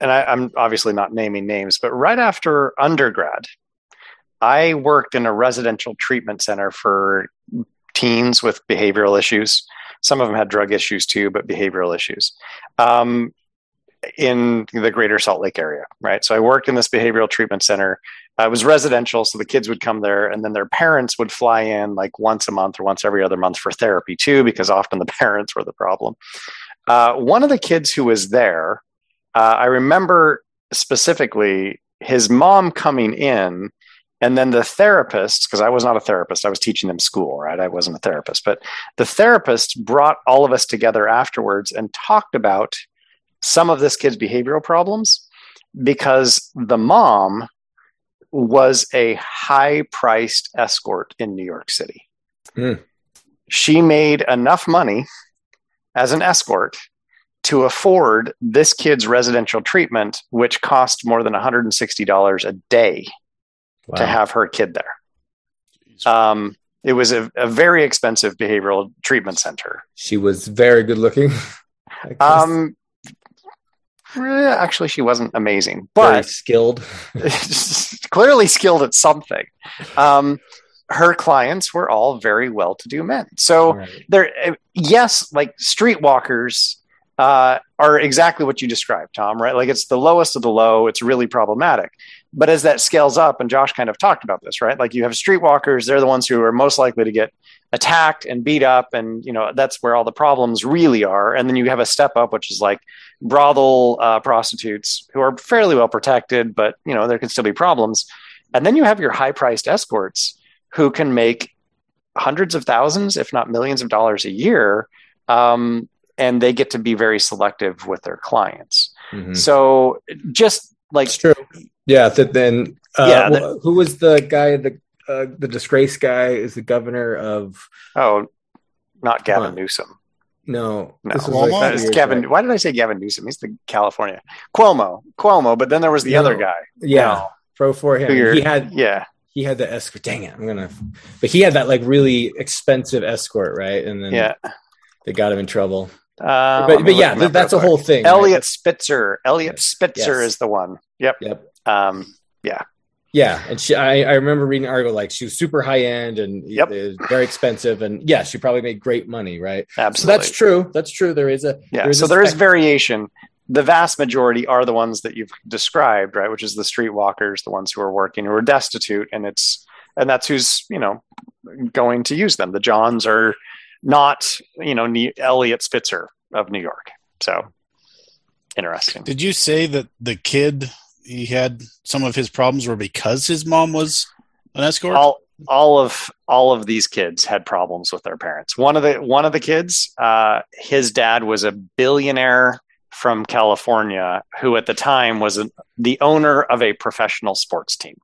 and I, I'm obviously not naming names, but right after undergrad, I worked in a residential treatment center for teens with behavioral issues. Some of them had drug issues too, but behavioral issues. Um, in the greater Salt Lake area, right? So I worked in this behavioral treatment center. Uh, it was residential, so the kids would come there, and then their parents would fly in like once a month or once every other month for therapy too, because often the parents were the problem. Uh, one of the kids who was there, uh, I remember specifically his mom coming in and then the therapist, because I was not a therapist, I was teaching them school, right? I wasn't a therapist, but the therapist brought all of us together afterwards and talked about some of this kid's behavioral problems because the mom was a high priced escort in New York City. Mm. She made enough money as an escort to afford this kid's residential treatment, which cost more than $160 a day wow. to have her kid there. Um, it was a, a, very expensive behavioral treatment center. She was very good looking. um, actually, she wasn't amazing, but very skilled. clearly skilled at something. Um, her clients were all very well-to-do men. So right. there, eh, yes, like streetwalkers uh, are exactly what you described, Tom. Right? Like it's the lowest of the low. It's really problematic. But as that scales up, and Josh kind of talked about this, right? Like you have streetwalkers, they're the ones who are most likely to get attacked and beat up. And, you know, that's where all the problems really are. And then you have a step up, which is like brothel uh, prostitutes who are fairly well protected, but, you know, there can still be problems. And then you have your high priced escorts who can make hundreds of thousands, if not millions of dollars a year. Um, and they get to be very selective with their clients. Mm-hmm. So just like it's true. Yeah. That then, uh, yeah. The, who was the guy? The uh, the disgrace guy is the governor of. Oh, not Gavin Newsom. No, no. Like it's Gavin. Why did I say Gavin Newsom? He's the California Cuomo. Cuomo. But then there was the no. other guy. Yeah, no. pro for him. He had. Yeah. He had the escort. Dang it! I'm gonna. But he had that like really expensive escort, right? And then yeah, they got him in trouble. Uh, but, but yeah, that's a whole thing. Eliot right? Spitzer. Eliot Spitzer yes. is the one. Yep. Yep. Um, yeah. Yeah, and she, I, I remember reading an article like she was super high end and yep. very expensive, and yeah, she probably made great money, right? Absolutely, so that's true. That's true. There is a yeah. There is so there is variation. The vast majority are the ones that you've described, right? Which is the streetwalkers, the ones who are working, who are destitute, and it's and that's who's you know going to use them. The Johns are not you know Eliot Spitzer of New York. So interesting. Did you say that the kid he had some of his problems were because his mom was an escort? All all of all of these kids had problems with their parents. One of the one of the kids, uh, his dad was a billionaire from California who at the time was a, the owner of a professional sports team.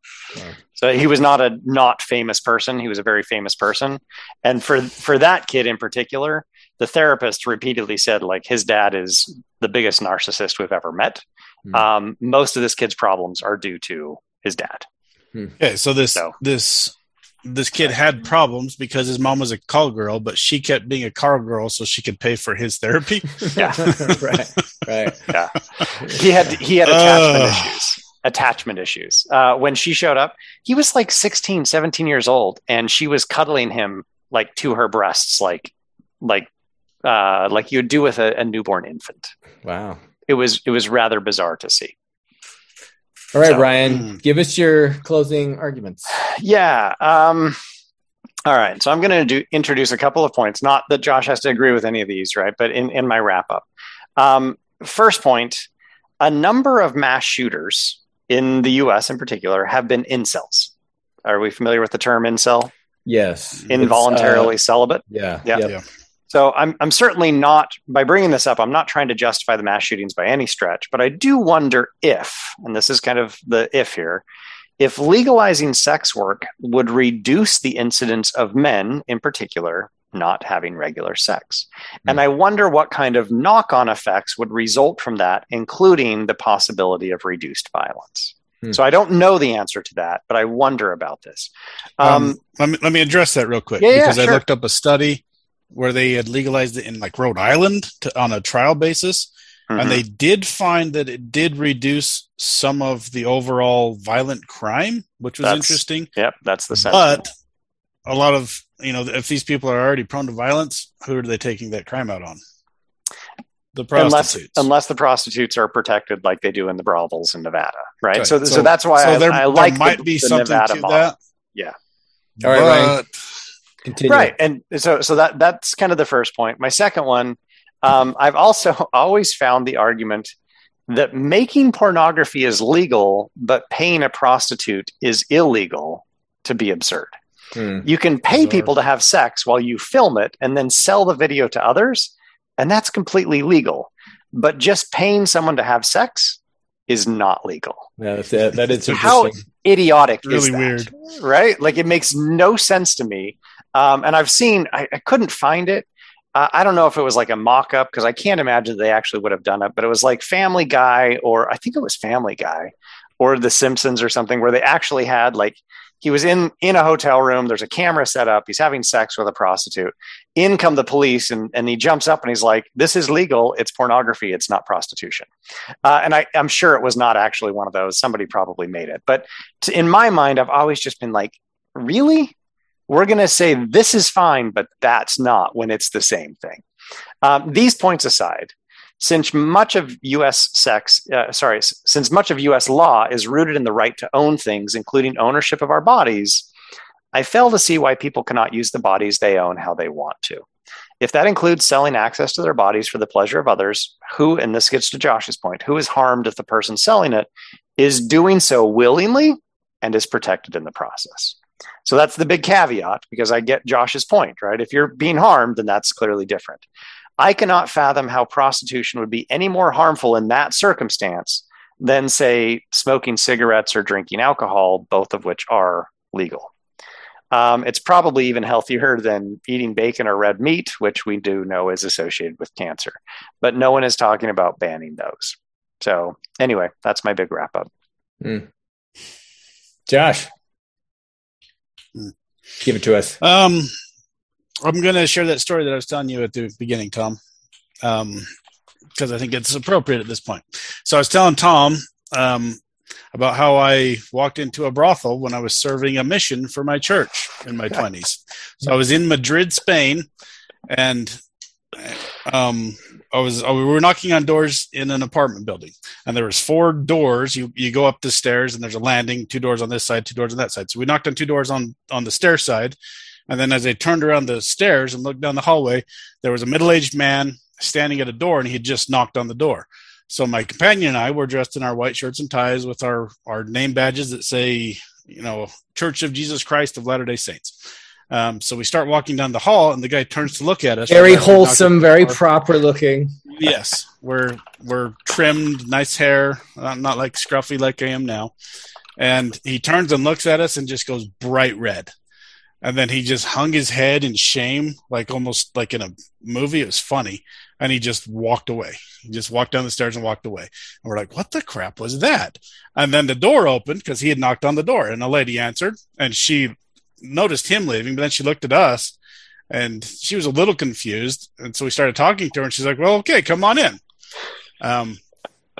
So he was not a not famous person, he was a very famous person. And for for that kid in particular, the therapist repeatedly said like his dad is the biggest narcissist we've ever met. Hmm. Um, most of this kid's problems are due to his dad. Okay, so this So- this this kid had problems because his mom was a call girl, but she kept being a call girl so she could pay for his therapy. Yeah. right. Right. Yeah. He had he had attachment Ugh. issues. Attachment issues. Uh, when she showed up, he was like 16, 17 years old, and she was cuddling him like to her breasts, like like uh, like you would do with a, a newborn infant. Wow. It was it was rather bizarre to see. All right, So- Ryan, Hmm. give us your closing arguments. Yeah. Um, all right. So I'm going to do introduce a couple of points. Not that Josh has to agree with any of these, right? But in in my wrap up, um, first point: a number of mass shooters in the U.S. in particular have been incels. Are we familiar with the term incel? Yes. Involuntarily It's, celibate. uh, yeah. Yeah. Yeah. So I'm I'm certainly not by bringing this up. I'm not trying to justify the mass shootings by any stretch, but I do wonder if, and this is kind of the if here, if legalizing sex work would reduce the incidence of men, in particular, not having regular sex. And I wonder what kind of knock-on effects would result from that, including the possibility of reduced violence. Hmm. So I don't know the answer to that, but I wonder about this. Um, Um, let me let me address that real quick Yeah, yeah, because I looked up a study where they had legalized it in like Rhode Island to, on a trial basis, mhm. and they did find that it did reduce some of the overall violent crime, which was That's- interesting. yep, that's the sense. But a lot of you know, if these people are already prone to violence, who are they taking that crime out on? The prostitutes. unless the prostitutes are protected like they do in the brothels in Nevada, right? Okay, So, so, that's why I, there, I there like might the, be the something Nevada to model. that. Yeah. All right, Ryan. But- Continue. Right, and so so that that's kind of the first point. My second one, um, I've also always found the argument that making pornography is legal, but paying a prostitute is illegal to be absurd. Hmm. You can pay people to have sex while you film it and then sell the video to others, and that's completely legal. But just paying someone to have sex is not legal. Yeah, that's it. That is How- interesting. Idiotic is Really that? weird. right? Like it makes no sense to me. Um, and I've seen, I, I couldn't find it. Uh, I don't know if it was like a mock up because I can't imagine they actually would have done it, but it was like Family Guy, or I think it was Family Guy or The Simpsons or something, where they actually had like, he was in in a hotel room. There's a camera set up. He's having sex with a prostitute. In come the police, and and he jumps up and he's like, "This is legal. It's pornography. It's not prostitution." Uh, and I, I'm sure it was not actually one of those. Somebody probably made it. But to, in my mind, I've always just been like, really? We're going to say this is fine, but that's not when it's the same thing. Um, these points aside, since much of U.S. sex, uh, sorry, since much of U.S. law is rooted in the right to own things, including ownership of our bodies, I fail to see why people cannot use the bodies they own how they want to. If that includes selling access to their bodies for the pleasure of others, who, and this gets to Josh's point, who is harmed if the person selling it is doing so willingly and is protected in the process. So that's the big caveat because I get Josh's point, right? If you're being harmed, then that's clearly different. I cannot fathom how prostitution would be any more harmful in that circumstance than, say, smoking cigarettes or drinking alcohol, both of which are legal. Um, it's probably even healthier than eating bacon or red meat, which we do know is associated with cancer. But no one is talking about banning those. So, anyway, that's my big wrap up. Josh, Hmm. Give it to us. Um, I'm going to share that story that I was telling you at the beginning, Tom, because I think it's appropriate at this point. So I was telling Tom um, about how I walked into a brothel when I was serving a mission for my church in my 20s. So I was in Madrid, Spain, and um, I was uh, we were knocking on doors in an apartment building, and there was four doors. You you go up the stairs, and there's a landing. Two doors on this side, two doors on that side. So we knocked on two doors on on the stair side, and then as I turned around the stairs and looked down the hallway, there was a middle aged man standing at a door, and he had just knocked on the door. So my companion and I were dressed in our white shirts and ties with our our name badges that say, you know, Church of Jesus Christ of Latter Day Saints. Um, so we start walking down the hall, and the guy turns to look at us. Very Right after we knocked wholesome, very proper looking. yes, we're we're trimmed, nice hair, uh, not like scruffy like I am now. And he turns and looks at us and just goes bright red. and then he just hung his head in shame, like almost like in a movie. It was funny, and he just walked away. He just walked down the stairs and walked away. And we're like, "What the crap was that?" And then the door opened because he had knocked on the door, and a lady answered, and she noticed him leaving, but then she looked at us, and she was a little confused, and so we started talking to her, and she's like, "Well, okay, come on in." Um,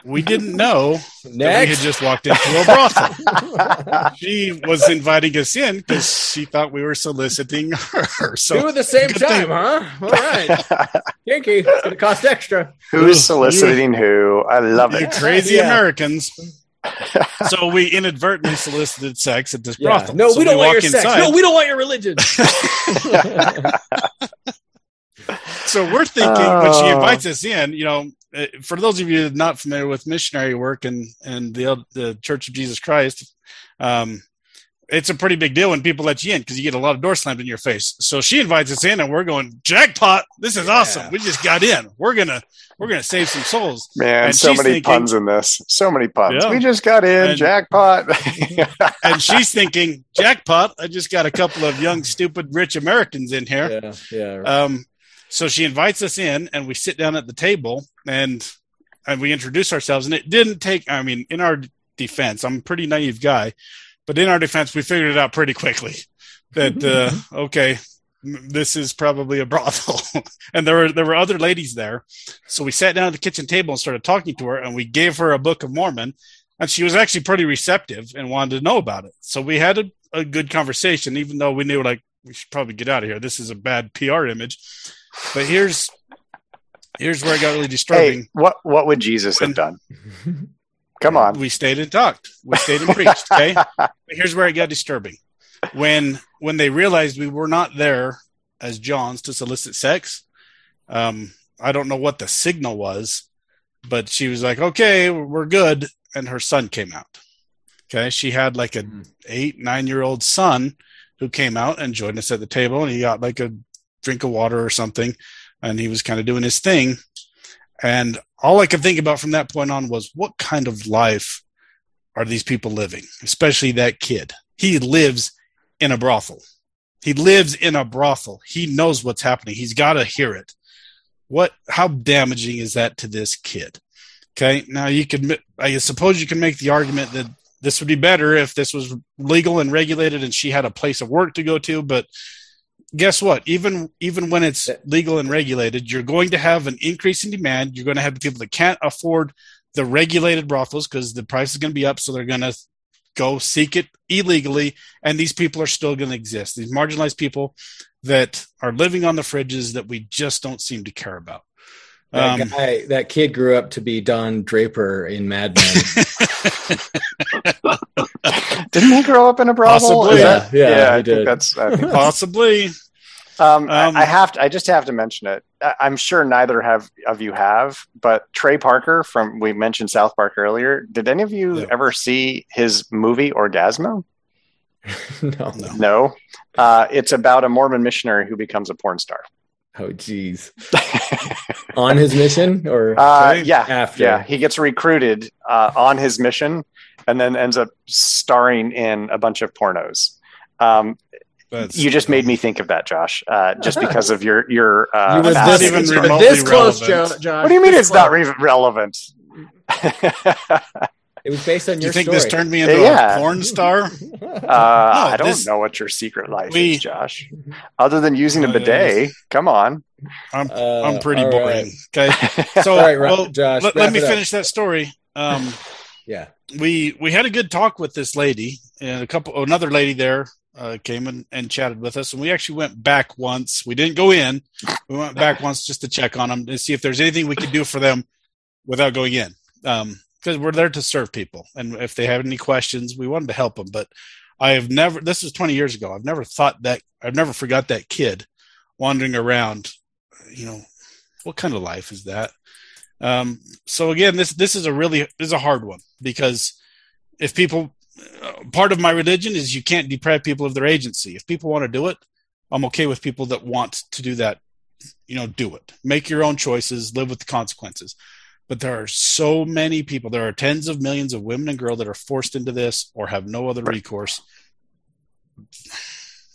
we didn't know that we had just walked into a brothel. she was inviting us in because she thought we were soliciting her. So Two at the same time, thing. huh? All right. Kinky. It's going to cost extra. Who's Ugh, soliciting who? I love you it. crazy Yeah. Americans. so we inadvertently solicited sex at this Yeah. brothel. No, So we don't want walk your sex. No, we don't want your religion. so we're thinking when she Oh. invites us in, you know, uh, for those of you not familiar with missionary work and and the the Church of Jesus Christ, um, it's a pretty big deal when people let you in because you get a lot of door slammed in your face. So she invites us in, and we're going jackpot. This is Yeah. awesome. We just got in. We're gonna we're gonna save some souls. Man, And so many thinking- puns in this. So many puns. Yeah. We just got in, And- jackpot. And she's thinking jackpot. I just got a couple of young, stupid, rich Americans in here. yeah, yeah. Um, so she invites us in, and we sit down at the table, and and we introduce ourselves. And it didn't take. I mean, in our defense, I'm a pretty naive guy, but in our defense, we figured it out pretty quickly that uh, okay, this is probably a brothel. and there were there were other ladies there, so we sat down at the kitchen table and started talking to her, and we gave her a Book of Mormon, and she was actually pretty receptive and wanted to know about it. So we had a, a good conversation, even though we knew like we should probably get out of here. This is a bad PR image. But here's here's where it got really hey, what what would Jesus have done? Come on. We stayed and talked. We stayed and preached. Okay. But here's where it got disturbing. When when they realized we were not there as Johns to solicit sex, um, I don't know what the signal was, but she was like, "Okay, we're good," and her son came out. Okay, she had like a Mhm. eight nine year old son who came out and joined us at the table, and he got like a drink of water or something, and he was kind of doing his thing. And all I could think about from that point on was what kind of life are these people living, especially that kid? He lives in a brothel. He lives in a brothel. He knows what's happening. He's got to hear it. What? How damaging is that to this kid? Okay. Now you could, I suppose you can make the argument that this would be better if this was legal and regulated and she had a place of work to go to. But guess what? Even even when it's legal and regulated, you're going to have an increase in demand. You're going to have the people that can't afford the regulated brothels because the price is going to be up, so they're going to go seek it illegally, and these people are still going to exist. These marginalized people that are living on the fridges that we just don't seem to care about. That Um, guy, that kid grew up to be Don Draper in Mad Men. Didn't he grow up in a brothel? Possibly. Is that- Yeah, yeah, yeah. he I think did. that's. I think Possibly. Um, I- Um, I have to. I just have to mention it. I, I'm sure neither have of you have, but Trey Parker from we mentioned South Park earlier. Did any of you Yeah. ever see his movie Orgazmo? no. No. No. Uh, it's about a Mormon missionary who becomes a porn star. Oh, geez. On his mission or Uh, yeah, after? yeah. He gets recruited uh, on his mission, and then ends up starring in a bunch of pornos. Um, That's- you just made me think of that, Josh, uh, just because of your your. Uh, you were not this, even you story. were remotely this close, Jo- relevant. Josh. What do you mean This it's not re- relevant? It was based on your story. Do you think story. this turned me into Yeah. a porn star? Uh, I don't this- know what your secret life we- is, Josh. Other than using a Uh, bidet, come on. I'm Uh, I'm pretty boring. right. Okay. So All right, Ra- well, Josh, let, let me finish that story. Um, Yeah. we we had a good talk with this lady and a couple another lady there uh, came and, and chatted with us and we actually went back once. We didn't go in. We went back once just to check on them to see if there's anything we could do for them without going in. Because we're there to serve people and if they have any questions we wanted to help them but i have never this was 20 years ago. I've never thought that i've never forgot that kid wandering around you know what kind of life is that? Um, so again, this this is a really this is a hard one because if people, part of my religion is you can't deprive people of their agency. If people want to do it, I'm okay with people that want to do that. You know, do it. Make your own choices. Live with the consequences. But there are so many people. There are tens of millions of women and girls that are forced into this or have no other recourse.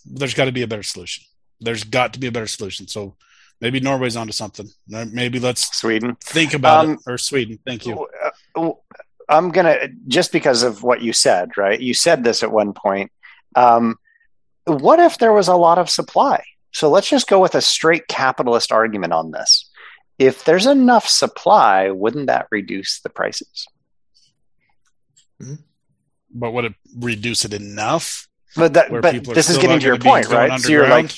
there's got to be a better solution. There's got to be a better solution. So maybe Norway's onto something. Maybe let's Sweden. think about Um, it or Sweden. Thank you. Uh, I'm gonna just because of what you said, right? You said this at one point. Um, what if there was a lot of supply? So let's just go with a straight capitalist argument on this. If there's enough supply, wouldn't that reduce the prices? But would it reduce it enough? But that, but this is getting to your point, right? So you're like,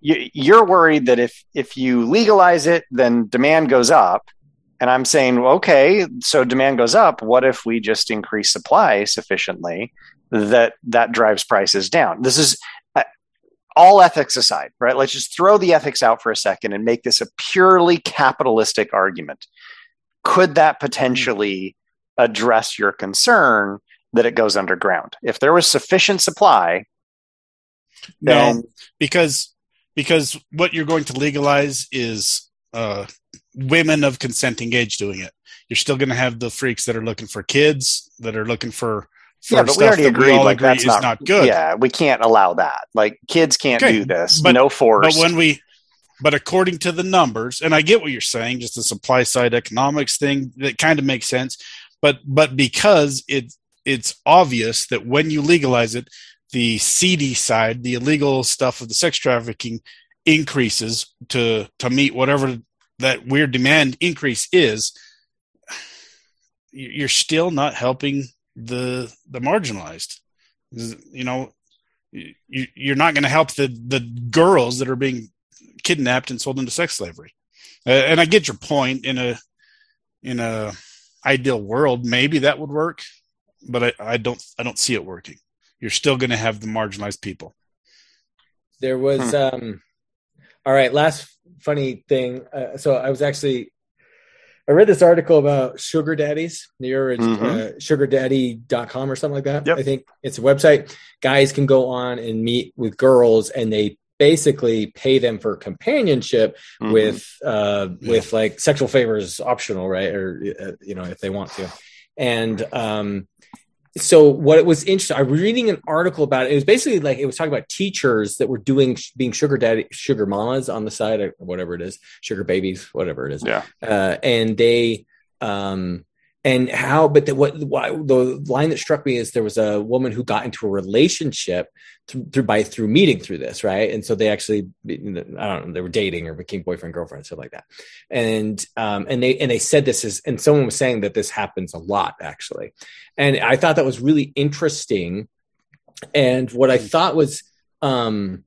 you, you're worried that if if you legalize it, then demand goes up. And I'm saying, okay, so demand goes up. What if we just increase supply sufficiently that that drives prices down? This is uh, all ethics aside, right? Let's just throw the ethics out for a second and make this a purely capitalistic argument. Could that potentially address your concern that it goes underground? If there was sufficient supply, No, then because because what you're going to legalize is uh, women of consenting age doing it. You're still going to have the freaks that are looking for kids that are looking for. for yeah, but we already agreed all like agree that's is not, not, good. Yeah, we can't allow that. Like kids can't Okay, do this. but- no force. But when we, but according to the numbers, and I get what you're saying, just the supply side economics thing that kind of makes sense. But but because it it's obvious that when you legalize it, the seedy side, the illegal stuff of the sex trafficking, increases to to meet whatever that weird demand increase is. You're still not helping the the marginalized. You know, you, you're not going to help the the girls that are being kidnapped and sold into sex slavery. Uh, and I get your point in a in a ideal world, maybe that would work, but I, I don't I don't see it working. You're still going to have the marginalized people. There was um all right, last funny thing. Uh, so I was actually I read this article about sugar daddies, near uh, Mhm. sugardaddy.com or something like that. Yep. I think it's a website. Guys can go on and meet with girls and they basically pay them for companionship Mhm. with uh Yeah. with like sexual favors optional, right? Or uh, you know, if they want to. And um so what was interesting, I was reading an article about it. It was basically like it was talking about teachers that were doing being sugar daddy, sugar mamas on the side, or whatever it is, sugar babies, whatever it is. yeah, Uh, and they, um, and how, but the, what, why, the line that struck me is there was a woman who got into a relationship through, through by through meeting through this, right? And so they actually, I don't know, they were dating or became boyfriend girlfriend, stuff like that. And um, and they and they said this is, and someone was saying that this happens a lot actually, and I thought that was really interesting. And what I thought was, um,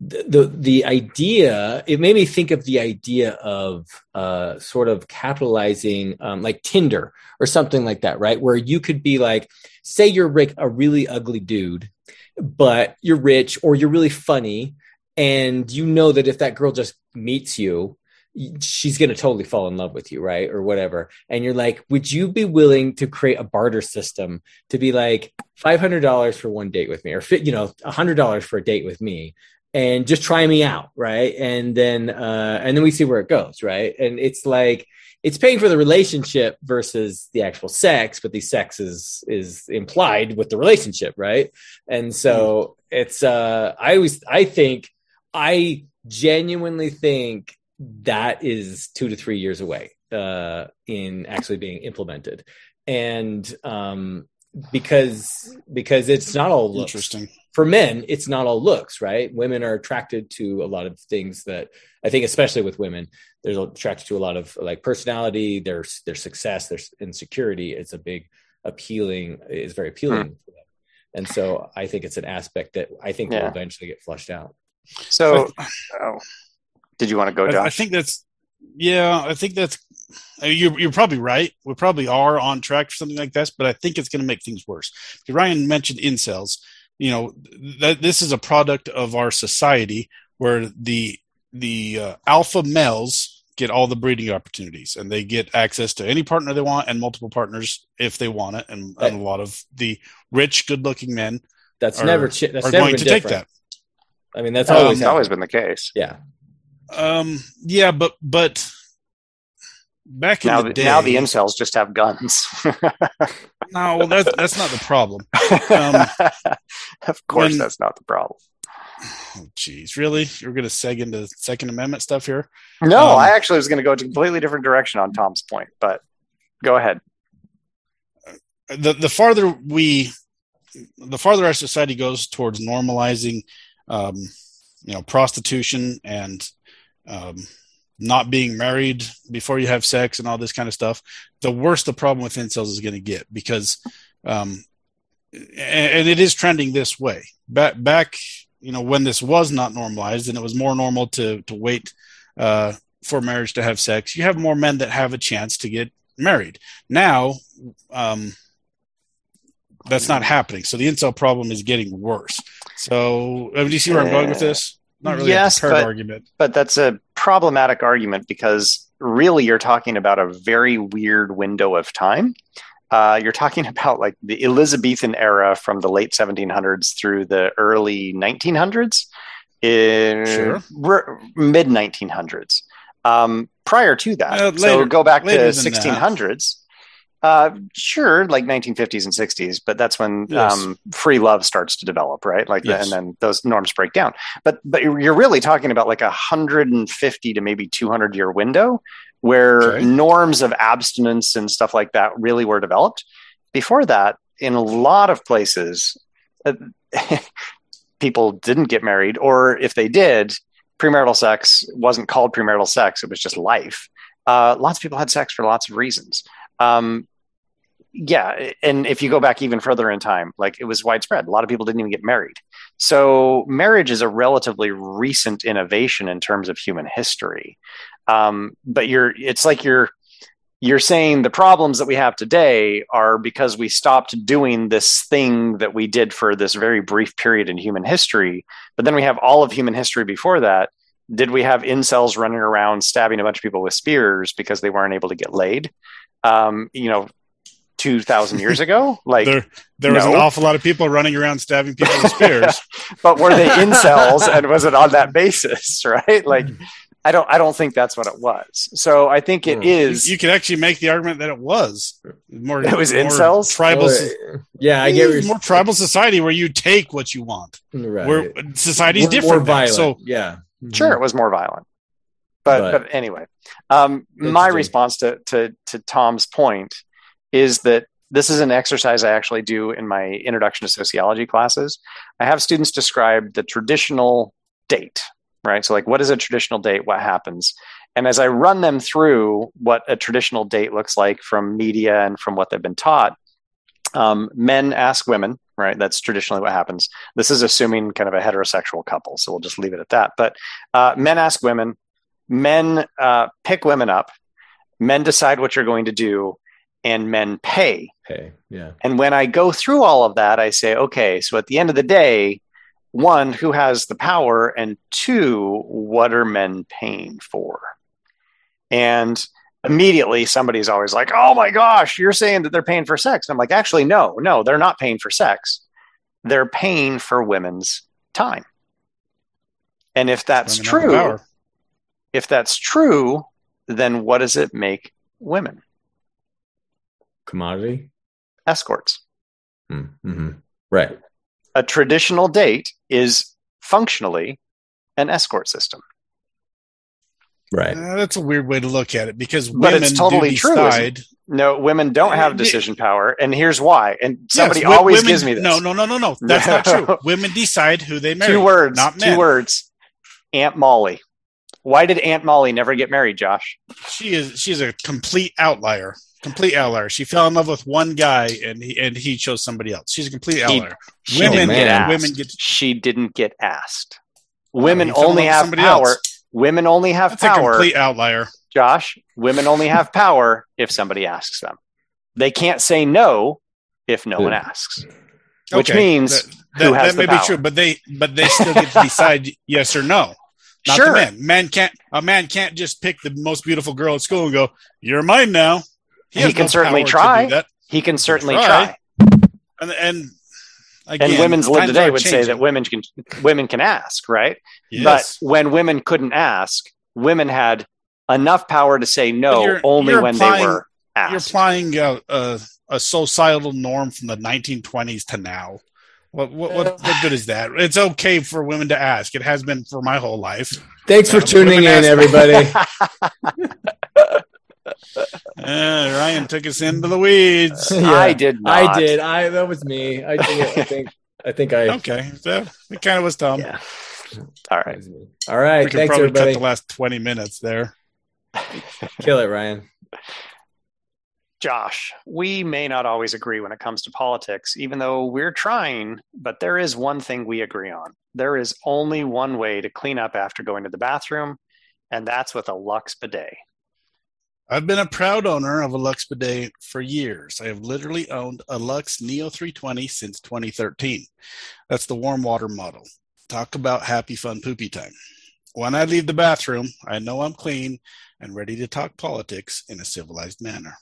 the, the idea it made me think of the idea of uh sort of capitalizing um like tinder or something like that right? Where you could be like say you're like a really ugly dude but you're rich or you're really funny and you know that if that girl just meets you she's going to totally fall in love with you right? Or whatever. And you're like would you be willing to create a barter system to be like $500 for one date with me or you know $100 for a date with me and just try me out right? And then uh and then we see where it goes right? And it's like it's paying for the relationship versus the actual sex but the sex is is implied with the relationship right? And so it's uh i always i think i genuinely think that is two to three years away uh in actually being implemented. And um because because it's not all looks. Interesting. For men, it's not all looks, right? Women are attracted to a lot of things that I think, especially with women, they're attracted to a lot of like personality, their their success, their insecurity. It's a big appealing, is very appealing hmm. to them, and so I think it's an aspect that I think will eventually get flushed out. So, oh, did you want to go, I, I think that's yeah. I think that's I mean, you're you're probably right. We probably are on track for something like this, but I think it's going to make things worse. Ryan mentioned incels. You know that this is a product of our society where the the uh, alpha males get all the breeding opportunities and they get access to any partner they want and multiple partners if they want it and, and a lot of the rich good looking men That's Are- never chi- that's are never going been to take that I mean, that's Um, always it's happened. always been the case. yeah. um yeah but but back in Now, the day now the incels just have guns. no that's that's not the problem Um, of course, when- that's not the problem. Oh, geez, really? You're going to seg into Second Amendment stuff here? No, Um, I actually was going to go a completely different direction on Tom's point, but go ahead. the the farther we the farther our society goes towards normalizing um, you know prostitution and um, not being married before you have sex and all this kind of stuff the worse the problem with incels is going to get because um, and, and it is trending this way back back you know when this was not normalized and it was more normal to to wait uh, for marriage to have sex you have more men that have a chance to get married now um, that's not happening. So the incel problem is getting worse. So uh, do you see where I'm going with this? Not really Yes, a prepared but- argument. But that's a problematic argument because really you're talking about a very weird window of time. Uh, you're talking about like the Elizabethan era from the late 1700s through the early 1900s, in Sure. mid 1900s. Um, prior to that, Uh, so go back to later than that. 1600s. Uh, sure, like 1950s and 60s, but that's when Yes. um, free love starts to develop, right? Like, Yes. and then those norms break down. But but you're you're really talking about like a 150 to maybe 200 year window where Okay. norms of abstinence and stuff like that really were developed. Before that, in a lot of places, uh, people didn't get married, or if they did, premarital sex wasn't called premarital sex; it was just life. Uh, lots of people had sex for lots of reasons. Um, yeah, and if you go back even further in time, like it was widespread. A lot of people didn't even get married. So marriage is a relatively recent innovation in terms of human history. Um, but you're, it's like you're, you're saying the problems that we have today are because we stopped doing this thing that we did for this very brief period in human history. But then we have all of human history before that. Did we have incels running around stabbing a bunch of people with spears because they weren't able to get laid? Um, you know, 2000 years ago? Like, there there was an awful lot of people running around stabbing people with spears. but were they incels and was it on that basis right like i don't i don't think that's what it was so i think it Hmm. is you could actually make the argument that it was more. It was more incels? Tribal. Well, yeah, I get what you're more tribal society where you take what you want. right. Where society's More- different. More now. violent. So yeah. sure it was more violent but But- but, anyway um my response to to to tom's point is that this is an exercise i actually do in my introduction to sociology classes. I have students describe the traditional date right? So like what is a traditional date? What happens? And as i run them through what a traditional date looks like from media and from what they've been taught um, men ask women right? That's traditionally what happens. This is assuming kind of a heterosexual couple so we'll just leave it at that. But uh, men ask women men uh, pick women up men decide what you're going to do and men pay Okay. Yeah. and when I go through all of that, I say, okay, so at the end of the day, one, who has the power? And two, what are men paying for? And immediately somebody's always like, oh my gosh, you're saying that they're paying for sex. And I'm like, actually, no, no, they're not paying for sex. They're paying for women's time. And if that's women true, if that's true, then what does it make women? Commodity. Escorts. Mm-hmm. Right. a traditional date is functionally an escort system. Right. Uh, that's a weird way to look at it because But women it's totally do true, decide. No, women don't have decision power, and here's why. And somebody Yes, wi- always women- gives me this. No, no, no, no, no. That's not true. Women decide who they marry. two words. not men. Two words. Aunt Molly. Why did Aunt Molly never get married, Josh? She is. She's a complete outlier. Complete outlier. She fell in love with one guy, and he and he chose somebody else. She's a complete outlier. She women, didn't get asked. women get. She didn't get asked. Women he only have power. else. Women only have That's a power. complete outlier. Josh, women only have power if somebody asks them. They can't say no if no one hmm. asks. Which Okay, means that, who that, has that may the be true, but they but they still get to decide yes or no. Not Sure. the men. Men can't. A man can't just pick the most beautiful girl at school and go, "You're mine now." He has can no certainly try. He can certainly try. try. And and again, and women's lib today are would say that women can women can ask, right? Yes. But when women couldn't ask, women had enough power to say no you're- only you're when applying- they were asked. you're applying a, a, a societal norm from the 1920s to now. What, what, what, what good is that? It's okay for women to ask. It has been for my whole life. Thanks for tuning in, everybody. Uh, Ryan took us into the weeds. Yeah, I did not. I did. I that was me. I think. I think. I think I. Okay, so it kind of was Tom. Yeah. All that right. was me. All right. we could Thanks, probably everybody. cut the last twenty minutes there. Kill it, Ryan. Josh, we may not always agree when it comes to politics, even though we're trying, but there is one thing we agree on. There is only one way to clean up after going to the bathroom, and that's with a Luxe bidet. I've been a proud owner of a Luxe bidet for years. I have literally owned a Luxe Neo 320 since 2013. That's the warm water model. Talk about happy, fun, poopy time. When I leave the bathroom, I know I'm clean and ready to talk politics in a civilized manner.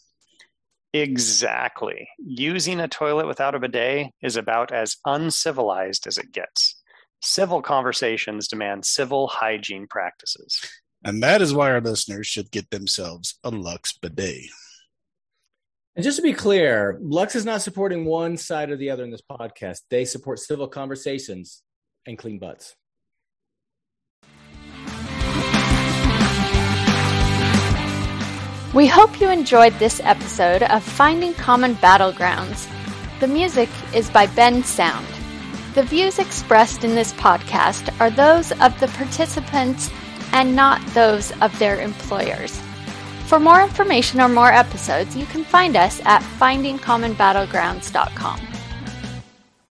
Exactly. Using a toilet without a bidet is about as uncivilized as it gets. Civil conversations demand civil hygiene practices. And that is why our listeners should get themselves a Luxe bidet. And just to be clear, Luxe is not supporting one side or the other in this podcast. They support civil conversations and clean butts. We hope you enjoyed this episode of Finding Common Battlegrounds. The music is by Bensound. The views expressed in this podcast are those of the participants and not those of their employers. For more information or more episodes, you can find us at findingcommonbattlegrounds.com.